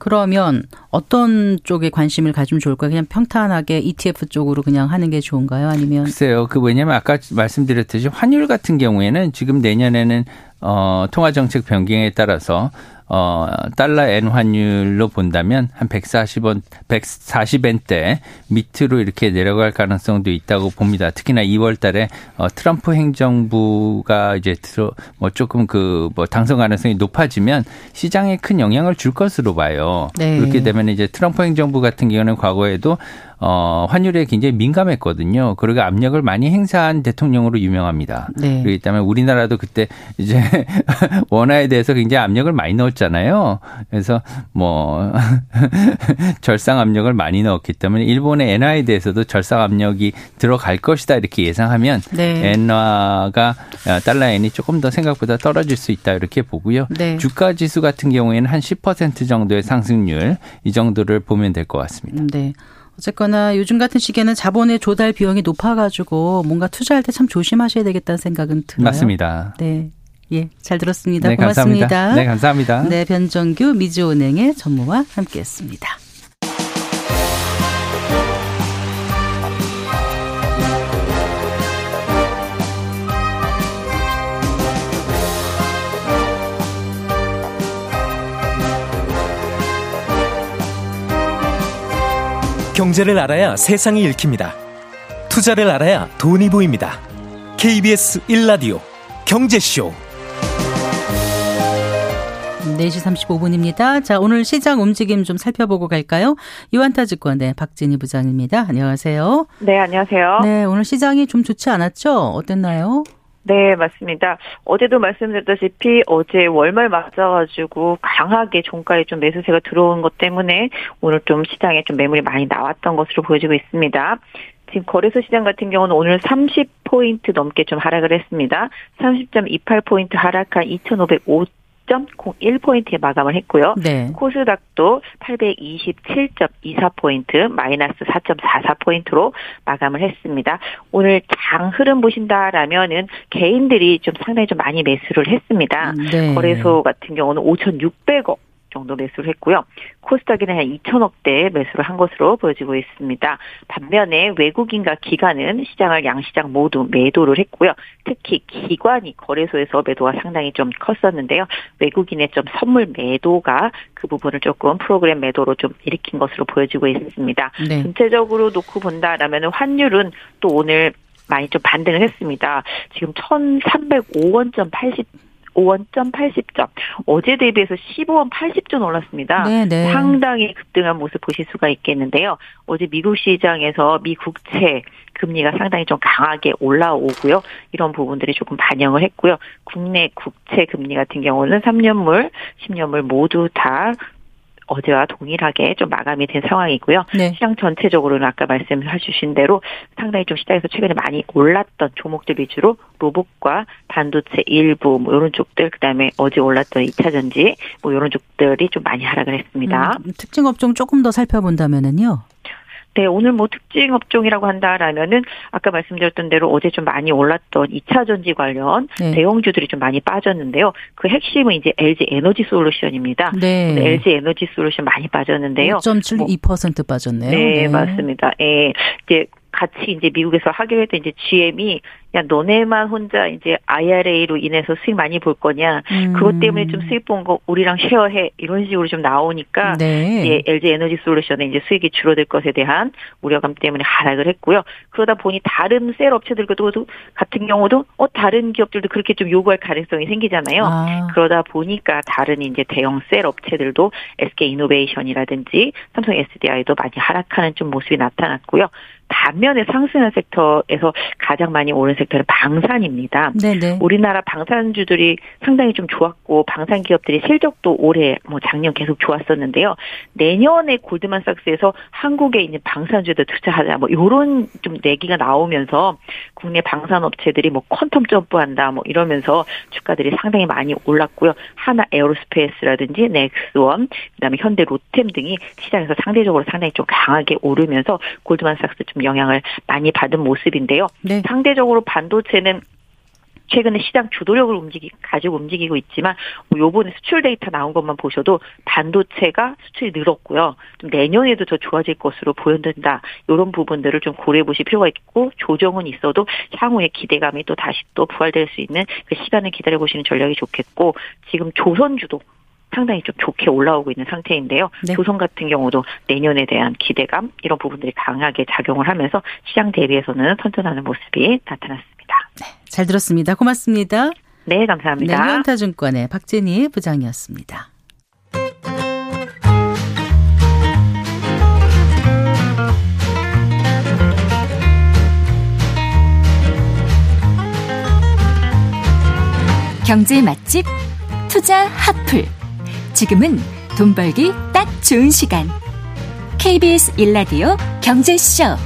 그러면 어떤 쪽에 관심을 가지면 좋을까요? 그냥 평탄하게 ETF 쪽으로 그냥 하는 게 좋은가요? 아니면 글쎄요. 그 왜냐면 아까 말씀드렸듯이 환율 같은 경우에는 지금 내년에는 어 통화 정책 변경에 따라서 어 달러 엔 환율로 본다면 한 140원 140엔대 밑으로 이렇게 내려갈 가능성도 있다고 봅니다. 특히나 2월 달에 어 트럼프 행정부가 이제 들어 뭐 조금 그 뭐 당선 가능성이 높아지면 시장에 큰 영향을 줄 것으로 봐요. 네. 그렇게 되면 이제 트럼프 행정부 같은 경우는 과거에도 어, 환율에 굉장히 민감했거든요. 그러고 압력을 많이 행사한 대통령으로 유명합니다. 네. 그렇기 때문에 우리나라도 그때 이제 [LAUGHS] 원화에 대해서 굉장히 압력을 많이 넣었잖아요. 그래서 뭐 [LAUGHS] 절상 압력을 많이 넣었기 때문에 일본의 엔화에 대해서도 절상 압력이 들어갈 것이다 이렇게 예상하면 네. 엔화가 달러 엔이 조금 더 생각보다 떨어질 수 있다 이렇게 보고요. 네. 주가 지수 같은 경우에는 한 10% 정도의 상승률 이 정도를 보면 될 것 같습니다. 음, 네. 어쨌거나 요즘 같은 시기에는 자본의 조달 비용이 높아가지고 뭔가 투자할 때 참 조심하셔야 되겠다는 생각은 들어요. 맞습니다. 네. 예, 잘 들었습니다. 네, 고맙습니다. 감사합니다. 네, 감사합니다. 네, 변정규 미주은행의 전무와 함께했습니다. 경제를 알아야 세상이 읽힙니다. 투자를 알아야 돈이 보입니다. KBS 1라디오 경제쇼. 4시 35분입니다. 자, 오늘 시장 움직임 좀 살펴보고 갈까요? 유한타증권의 박진희 부장입니다. 안녕하세요. 네, 안녕하세요. 네, 오늘 시장이 좀 좋지 않았죠? 어땠나요? 네, 맞습니다. 어제도 말씀드렸다시피 어제 월말 맞아가지고 강하게 종가에 좀 매수세가 들어온 것 때문에 오늘 좀 시장에 좀 매물이 많이 나왔던 것으로 보여지고 있습니다. 지금 거래소 시장 같은 경우는 오늘 30포인트 넘게 좀 하락을 했습니다. 30.28포인트 하락한 2,505 0.01포인트에 마감을 했고요. 네. 코스닥도 827.24포인트 마이너스 4.44포인트로 마감을 했습니다. 오늘 장 흐름 보신다라면은 개인들이 좀 상당히 좀 많이 매수를 했습니다. 네. 거래소 같은 경우는 5,600억 정도 매수를 했고요. 코스닥에는 한 2천억대 매수를 한 것으로 보여지고 있습니다. 반면에 외국인과 기관은 시장을 양시장 모두 매도를 했고요. 특히 기관이 거래소에서 매도가 상당히 좀 컸었는데요. 외국인의 좀 선물 매도가 그 부분을 조금 프로그램 매도로 좀 일으킨 것으로 보여지고 있습니다. 네. 전체적으로 놓고 본다라면 환율은 또 오늘 많이 좀 반등을 했습니다. 지금 1,305원점 80 5원점 80점. 어제 대비해서 15원 80점 올랐습니다. 네네. 네. 상당히 급등한 모습 보실 수가 있겠는데요. 어제 미국 시장에서 미 국채 금리가 상당히 좀 강하게 올라오고요. 이런 부분들이 조금 반영을 했고요. 국내 국채 금리 같은 경우는 3년물, 10년물 모두 다 어제와 동일하게 좀 마감이 된 상황이고요. 네. 시장 전체적으로는 아까 말씀해 주신 대로 상당히 좀 시장에서 최근에 많이 올랐던 종목들 위주로 로봇과 반도체 일부 뭐 이런 쪽들 그다음에 어제 올랐던 2차 전지 뭐 이런 쪽들이 좀 많이 하락을 했습니다. 음, 특징 업종 조금 더 살펴본다면은요. 네, 오늘 뭐 특징 업종이라고 한다라면은 아까 말씀드렸던 대로 어제 좀 많이 올랐던 2차 전지 관련 네. 대형주들이 좀 많이 빠졌는데요. 그 핵심은 이제 LG 에너지 솔루션입니다. 네. LG 에너지 솔루션 많이 빠졌는데요. 5.72% 뭐, 빠졌네요. 네, 네, 맞습니다. 예. 이제 같이 이제 미국에서 하기로 했던 이제 GM이 야 너네만 혼자 이제 IRA로 인해서 수익 많이 볼 거냐 음. 그것 때문에 좀 수익 본 거 우리랑 쉐어해 이런 식으로 좀 나오니까 네. 이제 LG 에너지 솔루션의 이제 수익이 줄어들 것에 대한 우려감 때문에 하락을 했고요. 그러다 보니 다른 셀 업체들도 같은 경우도 어 다른 기업들도 그렇게 좀 요구할 가능성이 생기잖아요. 아. 그러다 보니까 다른 이제 대형 셀 업체들도 SK 이노베이션이라든지 삼성 SDI도 많이 하락하는 좀 모습이 나타났고요. 반면에 상승한 섹터에서 가장 많이 오른 섹터는 방산입니다. 네네. 우리나라 방산주들이 상당히 좀 좋았고 방산 기업들이 실적도 올해 뭐 작년 계속 좋았었는데요. 내년에 골드만삭스에서 한국에 있는 방산주들 투자하자 뭐 이런 좀 내기가 나오면서 국내 방산 업체들이 뭐 퀀텀 점프한다 뭐 이러면서 주가들이 상당히 많이 올랐고요. 하나 에어로스페이스라든지 넥스원 그다음에 현대 로템 등이 시장에서 상대적으로 상당히 좀 강하게 오르면서 골드만삭스 좀 영향을 많이 받은 모습인데요. 네. 상대적으로 반도체는 최근에 시장 주도력을 움직이 가지고 움직이고 있지만 뭐 요번에 수출 데이터 나온 것만 보셔도 반도체가 수출이 늘었고요. 좀 내년에도 더 좋아질 것으로 보여진다. 이런 부분들을 좀 고려해 보실 필요가 있고 조정은 있어도 향후에 기대감이 또 다시 또 부활될 수 있는 그 시간을 기다려 보시는 전략이 좋겠고 지금 조선 주도 상당히 좀 좋게 올라오고 있는 상태인데요. 네. 조선 같은 경우도 내년에 대한 기대감 이런 부분들이 강하게 작용을 하면서 시장 대비해서는 선전하는 모습이 나타났습니다. 네, 잘 들었습니다. 고맙습니다. 네, 감사합니다. 네, 현타증권의 박진희 부장이었습니다. 경제 맛집 투자 핫플 지금은 돈 벌기 딱 좋은 시간. KBS 일라디오 경제쇼.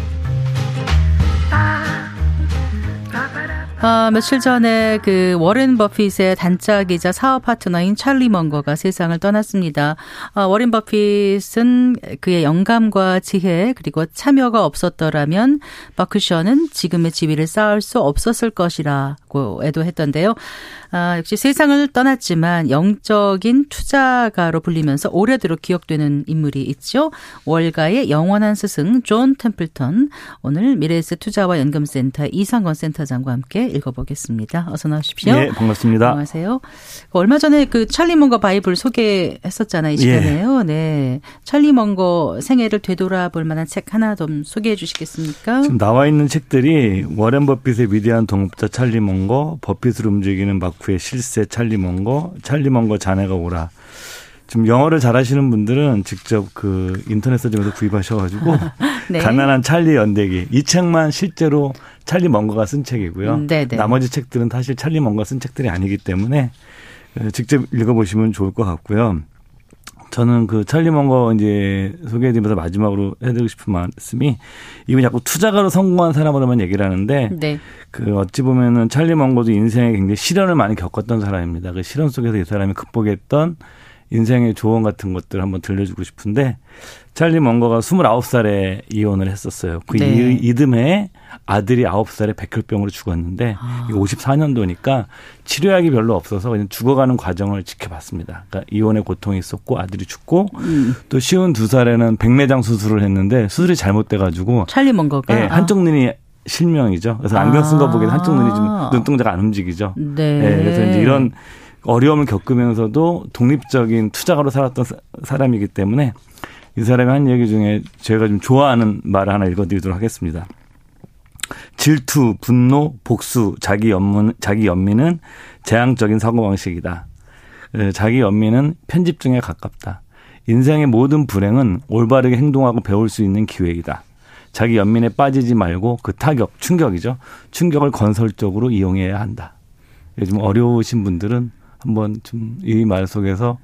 아, 며칠 전에 그 워렌 버핏의 단짝이자 사업 파트너인 찰리 먼거가 세상을 떠났습니다. 아, 워렌 버핏은 그의 영감과 지혜 그리고 참여가 없었더라면 버크셔는 지금의 지위를 쌓을 수 없었을 것이라고 애도했던데요. 아, 역시 세상을 떠났지만 영적인 투자가로 불리면서 오래도록 기억되는 인물이 있죠. 월가의 영원한 스승 존 템플턴 오늘 미래에셋 투자와 연금센터 이상건 센터장과 함께 읽어보겠습니다. 어서 나오십시오. 네, 반갑습니다. 안녕하세요. 얼마 전에 그 찰리 멍거 바이블 소개했었잖아요. 이 시간에요. 예. 네. 찰리 멍거 생애를 되돌아볼 만한 책 하나 좀 소개해 주시겠습니까? 지금 나와 있는 책들이 워렌 버핏의 위대한 동업자 찰리 멍거, 버핏을 움직이는 막후의 실세 찰리 멍거, 찰리 멍거 자네가 옳아. 좀 영어를 잘하시는 분들은 직접 그 인터넷 서점에서 구입하셔가지고 [LAUGHS] 네. 가난한 찰리 연대기 이 책만 실제로 찰리 먼거가 쓴 책이고요. 네네. 음, 네. 나머지 책들은 사실 찰리 먼거가 쓴 책들이 아니기 때문에 어, 직접 읽어보시면 좋을 것 같고요. 저는 그 찰리 먼거 이제 소개해드리면서 마지막으로 해드리고 싶은 말씀이 이분 자꾸 투자가로 성공한 사람으로만 얘기를 하는데 네. 그 어찌 보면은 찰리 먼거도 인생에 굉장히 시련을 많이 겪었던 사람입니다. 그 시련 속에서 이 사람이 극복했던 인생의 조언 같은 것들 을 한번 들려주고 싶은데 찰리 먼거가 29살에 이혼을 했었어요. 그 네. 이듬해 아들이 9살에 백혈병으로 죽었는데 아. 54년도니까 치료약이 별로 없어서 그냥 죽어가는 과정을 지켜봤습니다. 그러니까 이혼의 고통이 있었고 아들이 죽고 음. 또 쉬운 두 살에는 백내장 수술을 했는데 수술이 잘못돼가지고 찰리 먼거가 네, 한쪽 눈이 실명이죠. 그래서 안경 쓴 거 보기엔 한쪽 눈이 좀 눈동자가 안 움직이죠. 네. 네 그래서 이제 이런 어려움을 겪으면서도 독립적인 투자가로 살았던 사람이기 때문에 이 사람이 한 얘기 중에 제가 좀 좋아하는 말을 하나 읽어드리도록 하겠습니다. 질투, 분노, 복수, 자기 연문, 자기 연민은 재앙적인 사고방식이다. 자기 연민은 편집증에 가깝다. 인생의 모든 불행은 올바르게 행동하고 배울 수 있는 기회이다. 자기 연민에 빠지지 말고 그 타격, 충격이죠. 충격을 건설적으로 이용해야 한다. 요즘 어려우신 분들은 한번 좀 이 말 속에서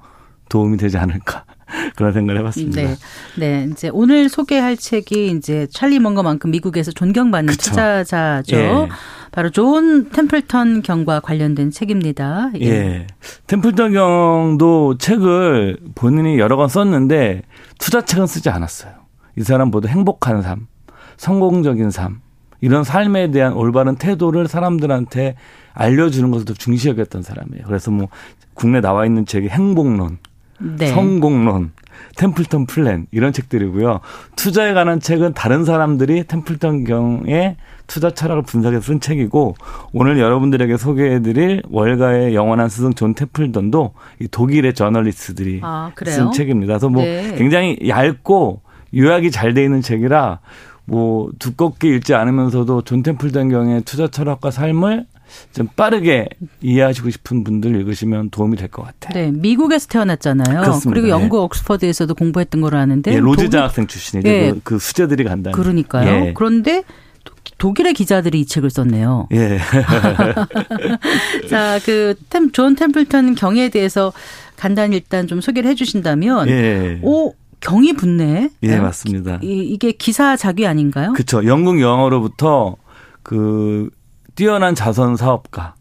도움이 되지 않을까 [LAUGHS] 그런 생각을 해봤습니다. 네, 네. 이제 오늘 소개할 책이 이제 찰리 멍거만큼 미국에서 존경받는 그쵸. 투자자죠. 예. 바로 존 템플턴 경과 관련된 책입니다. 예. 예. 템플턴 경도 책을 본인이 여러 권 썼는데 투자책은 쓰지 않았어요. 이 사람보다 행복한 삶, 성공적인 삶, 이런 삶에 대한 올바른 태도를 사람들한테 알려주는 것을 더 중시 여겼던 사람이에요. 그래서 뭐 국내 나와 있는 책이 행복론, 네. 성공론, 템플턴 플랜 이런 책들이고요. 투자에 관한 책은 다른 사람들이 템플턴 경의 투자 철학을 분석해서 쓴 책이고 오늘 여러분들에게 소개해드릴 월가의 영원한 스승 존 템플턴도 이 독일의 저널리스트들이 아, 쓴 책입니다. 그래서 뭐 네. 굉장히 얇고 요약이 잘 돼 있는 책이라 뭐 두껍게 읽지 않으면서도 존 템플턴 경의 투자 철학과 삶을 좀 빠르게 이해하시고 싶은 분들 읽으시면 도움이 될 것 같아요. 네, 미국에서 태어났잖아요. 그렇습니다. 그리고 영국 예. 옥스퍼드에서도 공부했던 걸로 아는데. 예, 로즈. 장학생 출신이죠. 예. 그, 그 수재들이 간다. 그러니까요. 예. 그런데 독일의 기자들이 이 책을 썼네요. 예. [LAUGHS] 자, 그, 템, 존 템플턴 경에 대해서 간단히 일단 좀 소개를 해 주신다면. 예. 오, 경이 붙네. 예, 네? 맞습니다. 이, 게 기사 자기 아닌가요? 그렇죠. 영국 영어로부터 그 뛰어난 자선 사업가,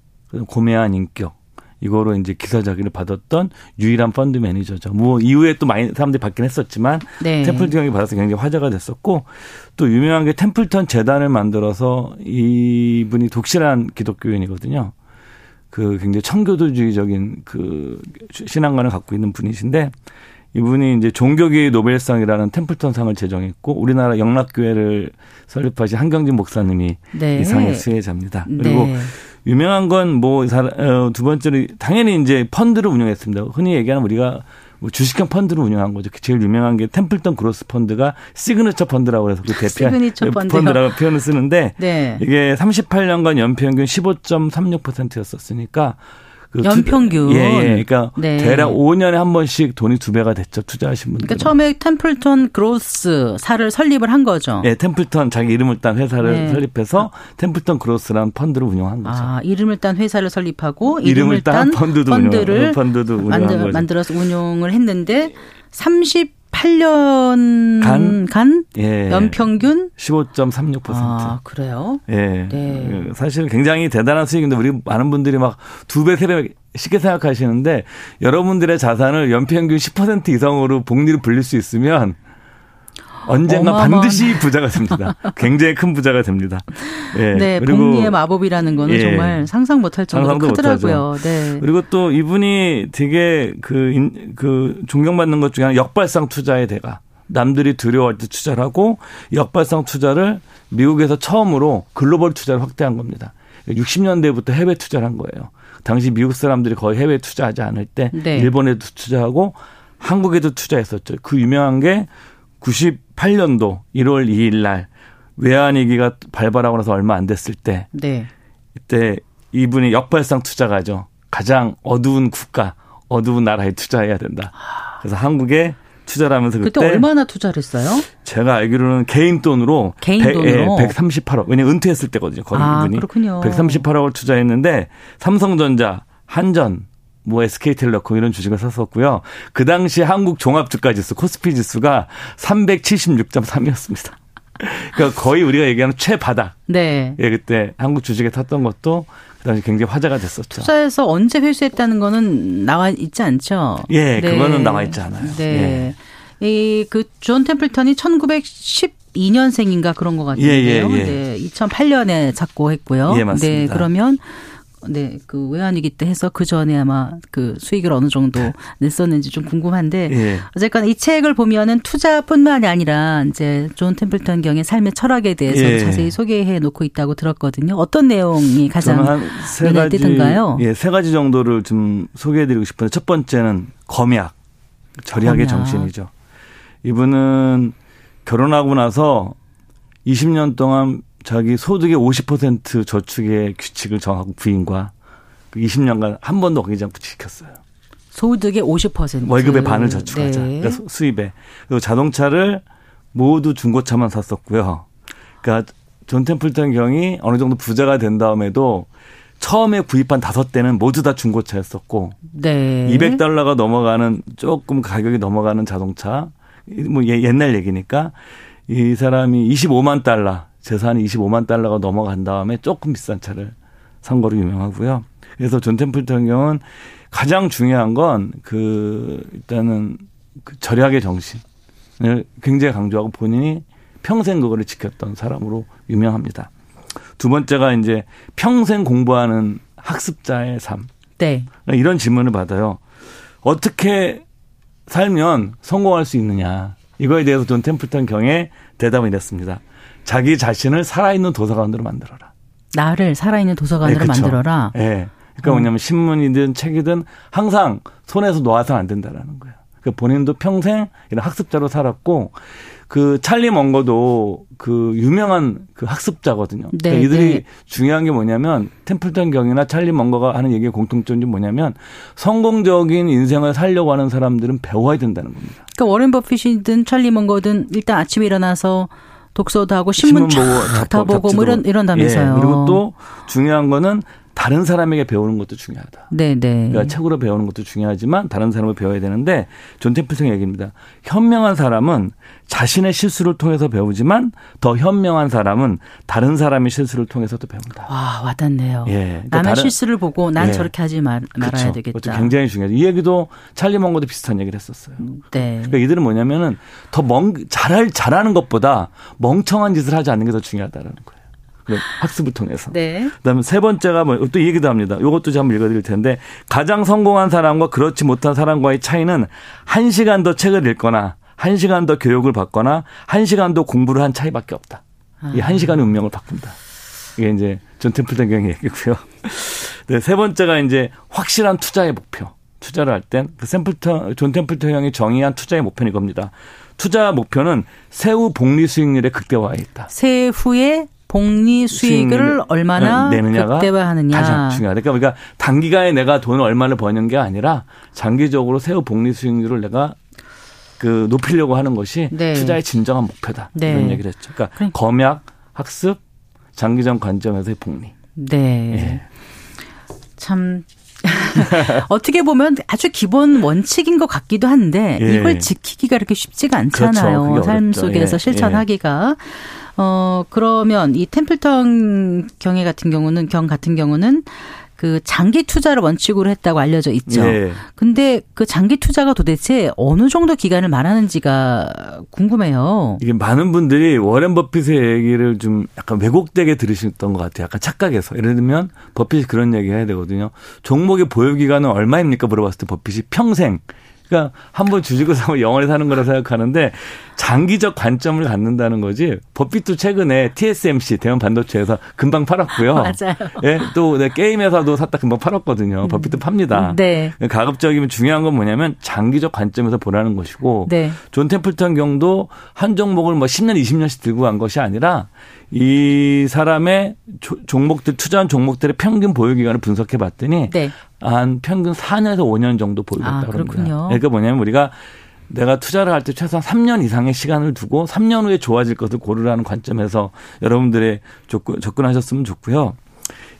고매한 인격, 이거로 이제 기사 자기를 받았던 유일한 펀드 매니저죠. 뭐 이후에 또 많이 사람들이 받긴 했었지만 네. 템플턴 경이 받아서 굉장히 화제가 됐었고 또 유명한 게 템플턴 재단을 만들어서 이분이 독실한 기독교인이거든요. 그 굉장히 청교도주의적인 그 신앙관을 갖고 있는 분이신데 이분이 이제 종교계의 노벨상이라는 템플턴 상을 제정했고 우리나라 영락교회를 설립하신 한경직 목사님이 네. 이 상의 수혜자입니다. 그리고 네. 유명한 건 뭐 두 번째로 당연히 이제 펀드를 운영했습니다. 흔히 얘기하는 우리가 뭐 주식형 펀드를 운영한 거죠. 제일 유명한 게 템플턴 그로스 펀드가 시그니처 펀드라고 해서 그 대표 펀드라고 표현을 쓰는데 네. 이게 38년간 연평균 15.36%였었으니까 그 연평균. 예, 예. 그러니까 네. 대략 5년에 한 번씩 돈이 두 배가 됐죠. 투자하신 분들. 그러니까 처음에 템플턴 그로스 사를 설립을 한 거죠. 예, 템플턴 자기 이름을 딴 회사를 네. 설립해서 템플턴 그로스라는 펀드를 운영한 거죠. 아, 이름을 딴 회사를 설립하고 이름을, 딴 펀드도 펀드를 운영, 펀드도 운영한 만들어서 운용을 했는데 30 8년 간, 간 예. 연평균 15.36%. 아, 그래요? 예. 네. 사실 굉장히 대단한 수익인데 우리 많은 분들이 막 두 배, 세 배 쉽게 생각하시는데 여러분들의 자산을 연평균 10% 이상으로 복리를 불릴 수 있으면 언젠가 어마어마한. 반드시 부자가 됩니다. [LAUGHS] 굉장히 큰 부자가 됩니다. 예. 네, 그리고 복리의 마법이라는 거는 예. 정말 상상 못할 정도로 크더라고요. 네. 그리고 또 이분이 되게 그, 인, 그 존경받는 것 중에 하나 역발상 투자의 대가. 남들이 두려워할 때 투자를 하고 역발상 투자를 미국에서 처음으로 글로벌 투자를 확대한 겁니다. 60년대부터 해외 투자를 한 거예요. 당시 미국 사람들이 거의 해외 투자하지 않을 때 네. 일본에도 투자하고 한국에도 투자했었죠. 그 유명한 게 98년도 1월 2일 날 외환위기가 발발하고 나서 얼마 안 됐을 때 네. 이때 이분이 역발상 투자가죠. 가장 어두운 국가, 어두운 나라에 투자해야 된다. 그래서 한국에 투자를 하면서 그때, 그때 얼마나 투자를 했어요? 제가 알기로는 개인 돈으로 개인 100, 돈으로 예, 138억. 왜냐면 은퇴했을 때거든요. 거기 아, 이분이. 그렇군요. 138억을 투자했는데 삼성전자, 한전, 뭐 SK텔레콤 이런 주식을 샀었고요. 그 당시 한국 종합주가지수 코스피 지수가 376.3이었습니다. [LAUGHS] 그러니까 거의 우리가 얘기하는 최바닥. 네. 예, 그때 한국 주식에 탔던 것도 그 당시 굉장히 화제가 됐었죠. 투자에서 언제 회수했다는 거는 나와 있지 않죠. 예, 네. 그거는 나와 있지 않아요. 네. 예. 이그 존 템플턴이 1912년생인가 그런 것 같은데요. 예, 예, 예. 네, 2008년에 작고했고요. 예, 맞습니다. 네, 그러면 네, 그 외환위기 때 해서 그 전에 아마 그 수익을 어느 정도 [LAUGHS] 냈었는지 좀 궁금한데 예. 어쨌거나 이 책을 보면은 투자뿐만이 아니라 이제 존 템플턴 경의 삶의 철학에 대해서 예. 자세히 소개해 놓고 있다고 들었거든요. 어떤 내용이 가장 눈에 띄던가요? 예, 세 가지 정도를 좀 소개해 드리고 싶은데 첫 번째는 검약, 절약의 검약. 정신이죠. 이분은 결혼하고 나서 20년 동안 자기 소득의 50% 저축의 규칙을 정하고 부인과 20년간 그한 번도 어기지 않고 지켰어요. 소득의 50%. 월급의 반을 저축하자. 네. 그러니까 수입에. 그리고 자동차를 모두 중고차만 샀었고요. 그러니까 존 템플턴 경이 어느 정도 부자가 된 다음에도 처음에 구입한 다섯 대는 모두 다 중고차였었고 네. 200달러가 넘어가는 조금 가격이 넘어가는 자동차 뭐 옛날 얘기니까 이 사람이 25만 달러 재산이 25만 달러가 넘어간 다음에 조금 비싼 차를 산 거로 유명하고요. 그래서 존 템플턴 경은 가장 중요한 건 그 일단은 그 절약의 정신을 굉장히 강조하고 본인이 평생 그거를 지켰던 사람으로 유명합니다. 두 번째가 이제 평생 공부하는 학습자의 삶. 네. 이런 질문을 받아요. 어떻게 살면 성공할 수 있느냐. 이거에 대해서 존 템플턴 경의 대답을 이랬습니다. 자기 자신을 살아있는 도서관으로 만들어라. 나를 살아있는 도서관으로 네, 만들어라. 예. 네. 그러니까 어. 뭐냐면 신문이든 책이든 항상 손에서 놓아서는 안 된다라는 거예요. 그 본인도 평생 이런 학습자로 살았고 그 찰리 먼거도 그 유명한 그 학습자거든요. 네, 그러니까 이들이 네. 중요한 게 뭐냐면 템플턴 경이나 찰리 먼거가 하는 얘기의 공통점이 뭐냐면 성공적인 인생을 살려고 하는 사람들은 배워야 된다는 겁니다. 그러니까 워렌 버핏이든 찰리 먼거든 일단 아침에 일어나서 독서도 하고 신문, 신문 보고 다 보고 뭐 이런 이런다면서요. 예, 그리고 또 중요한 거는 다른 사람에게 배우는 것도 중요하다. 네, 네. 그러니까 책으로 배우는 것도 중요하지만 다른 사람을 배워야 되는데 존 템플턴 경 얘기입니다. 현명한 사람은 자신의 실수를 통해서 배우지만 더 현명한 사람은 다른 사람의 실수를 통해서도 배운다. 와, 와닿네요. 예. 그러니까 남의 다른, 실수를 보고 난 예. 저렇게 하지 말, 말아야. 되겠다. 굉장히 중요하죠. 이 얘기도 찰리 멍거도 비슷한 얘기를 했었어요. 네. 그러니까 이들은 뭐냐면은 더 멍, 잘할, 잘하는 것보다 멍청한 짓을 하지 않는 게 더 중요하다는 거예요. 네, 학습을 통해서. 네. 그다음에 세 번째가 뭐 또 이 얘기도 합니다. 이것도 한번 읽어드릴 텐데 가장 성공한 사람과 그렇지 못한 사람과의 차이는 한 시간 더 책을 읽거나 한 시간 더 교육을 받거나 한 시간 더 공부를 한 차이밖에 없다. 아. 이 한 시간이 운명을 바꾼다. 이게 이제 존 템플턴 경의 얘기고요. [LAUGHS] 네, 세 번째가 이제 확실한 투자의 목표. 투자를 할 땐 그 템플턴 존 템플턴 경이 정의한 투자의 목표는 이겁니다. 투자 목표는 세후 복리 수익률의 극대화에 있다. 세후의 복리 수익을 얼마나 내느냐가 극대화하느냐. 가장 중요하다. 그러니까 우리가 단기간에 내가 돈을 얼마를 버는 게 아니라 장기적으로 세후 복리 수익률을 내가 그 높이려고 하는 것이 네. 투자의 진정한 목표다. 네. 이런 얘기를 했죠. 그러니까, 그러니까 검약, 학습, 장기적 관점에서의 복리. 네. 예. 참 [LAUGHS] 어떻게 보면 아주 기본 원칙인 것 같기도 한데 예. 이걸 지키기가 그렇게 쉽지가 않잖아요. 그렇죠. 삶 속에서 예. 실천하기가. 예. 어, 그러면 이 템플턴 경회 같은 경우는 경 같은 경우는 그 장기 투자를 원칙으로 했다고 알려져 있죠. 네. 근데 그 장기 투자가 도대체 어느 정도 기간을 말하는지가 궁금해요. 이게 많은 분들이 워렌 버핏의 얘기를 좀 약간 왜곡되게 들으셨던 것 같아요. 약간 착각해서. 예를 들면 버핏이 그런 얘기 해야 되거든요. 종목의 보유 기간은 얼마입니까? 물어봤을 때 버핏이 평생 그러니까 한 번 주식을 사면 영원히 사는 거라 생각하는데 장기적 관점을 갖는다는 거지. 법빛도 최근에 TSMC 대형 반도체에서 금방 팔았고요. [LAUGHS] 맞아요. 예, 또 네, 게임 회사도 샀다 금방 팔았거든요. 버핏도 팝니다. 네. 가급적이면 중요한 건 뭐냐면 장기적 관점에서 보라는 것이고 네. 존 템플턴 경도 한 종목을 뭐 10년, 20년씩 들고 간 것이 아니라 이 사람의 종목들 투자한 종목들의 평균 보유 기간을 분석해 봤더니 네. 한 평균 4년에서 5년 정도 보유했다고 아. 그렇군요. 그러니까 뭐냐면 우리가 내가 투자를 할 때 최소한 3년 이상의 시간을 두고 3년 후에 좋아질 것을 고르라는 관점에서 여러분들의 접근, 접근하셨으면 좋고요.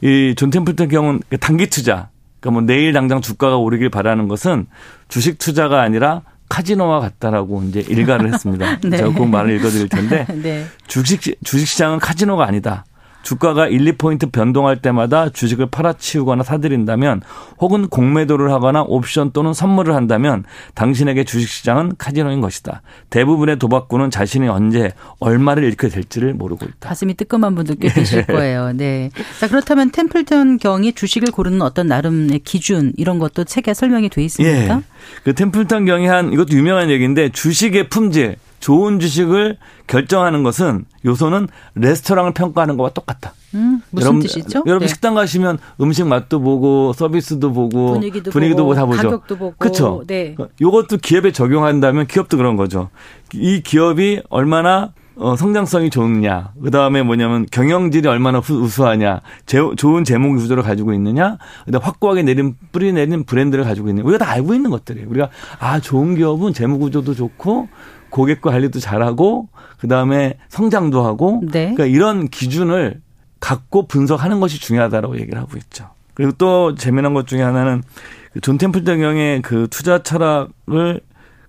이존 템플턴 경우는 단기 투자, 그러니까 뭐 내일 당장 주가가 오르길 바라는 것은 주식 투자가 아니라 카지노와 같다라고 이제 일가를 했습니다. [LAUGHS] 네. 제가 그 말을 읽어드릴 텐데 [LAUGHS] 네. 주식 주식 시장은 카지노가 아니다. 주가가 1, 2포인트 변동할 때마다 주식을 팔아치우거나 사들인다면 혹은 공매도를 하거나 옵션 또는 선물을 한다면 당신에게 주식시장은 카지노인 것이다. 대부분의 도박꾼은 자신이 언제 얼마를 잃게 될지를 모르고 있다. 가슴이 뜨끔한 분들 꽤 계실 [LAUGHS] 거예요. 네. 자, 그렇다면 템플턴 경이 주식을 고르는 어떤 나름의 기준 이런 것도 책에 설명이 돼 있습니까? 예. 그 템플턴 경이 한 이것도 유명한 얘기인데 주식의 품질 좋은 주식을 결정하는 것은 요소는 레스토랑을 평가하는 것과 똑같다. 음, 무슨 여러분, 뜻이죠? 여러분 네. 식당 가시면 음식 맛도 보고 서비스도 보고 분위기도, 분위기도 보고, 다 보죠. 가격도 보고 그렇죠. 네. 요것도 기업에 적용한다면 기업도 그런 거죠. 이 기업이 얼마나 어, 성장성이 좋느냐, 그 다음에 뭐냐면 경영질이 얼마나 후, 우수하냐, 제, 좋은 재무 구조를 가지고 있느냐, 그다음 확고하게 내린 뿌리 내린 브랜드를 가지고 있는 우리가 다 알고 있는 것들이에요. 우리가 아 좋은 기업은 재무 구조도 좋고 고객 관리도 잘하고 그 다음에 성장도 하고, 네. 그러니까 이런 기준을 갖고 분석하는 것이 중요하다라고 얘기를 하고 있죠. 그리고 또 재미난 것 중에 하나는 그 존 템플턴 경의 그 투자 철학을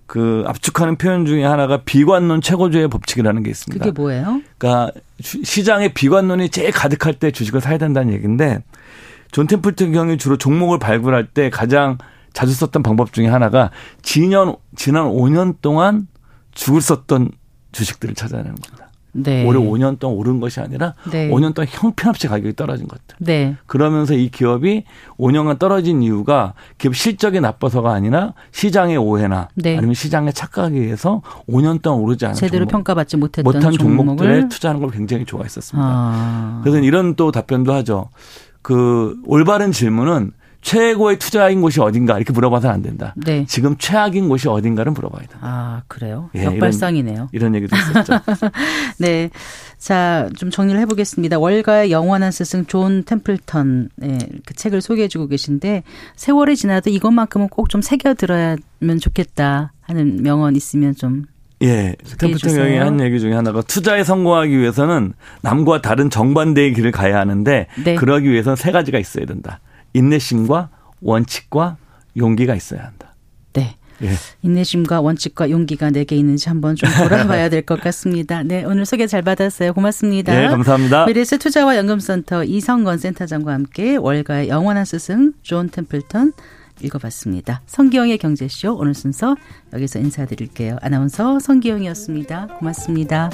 그 압축하는 표현 중에 하나가 비관론 최고조의 법칙이라는 게 있습니다. 그게 뭐예요? 그러니까 주- 시장에 비관론이 제일 가득할 때 주식을 사야 된다는 얘기인데 존 템플턴 경이 주로 종목을 발굴할 때 가장 자주 썼던 방법 중에 하나가 지난 지난 5년 동안 죽을 쒔던 주식들을 찾아내는 겁니다. 네. 올해 5년 동안 오른 것이 아니라 네. 5년 동안 형편없이 가격이 떨어진 것들. 네. 그러면서 이 기업이 5년간 떨어진 이유가 기업 실적이 나빠서가 아니라 시장의 오해나 네. 아니면 시장의 착각에 의해서 5년 동안 오르지 않은 제대로 종목, 평가받지 못했던 못한 종목들에 투자하는 걸 굉장히 좋아했었습니다. 아. 그래서 이런 또 답변도 하죠. 그 올바른 질문은 최고의 투자인 곳이 어딘가 이렇게 물어봐서는 안 된다. 네. 지금 최악인 곳이 어딘가를 물어봐야 된다. 아, 그래요? 예, 역발상이네요. 이런 얘기도 있었죠. [LAUGHS] 네. 자, 좀 정리를 해보겠습니다. 월가의 영원한 스승 존 템플턴의 그 책을 소개해주고 계신데 세월이 지나도 이것만큼은 꼭 좀 새겨들었으면 좋겠다 하는 명언 있으면 좀 예. 템플턴 경이 한 얘기 중에 하나가 투자에 성공하기 위해서는 남과 다른 정반대의 길을 가야 하는데 네. 그러기 위해서는 세 가지가 있어야 된다. 인내심과 원칙과 용기가 있어야 한다. 네. 예. 인내심과 원칙과 용기가 내게 있는지 한번 좀 돌아봐야 될 것 같습니다. 네, 오늘 소개 잘 받았어요. 고맙습니다. 예, 감사합니다. 미래에셋 투자와 연금센터 이상건 센터장과 함께 월가의 영원한 스승 존 템플턴 읽어봤습니다. 성기영의 경제쇼 오늘 순서 여기서 인사드릴게요. 아나운서 성기영이었습니다. 고맙습니다.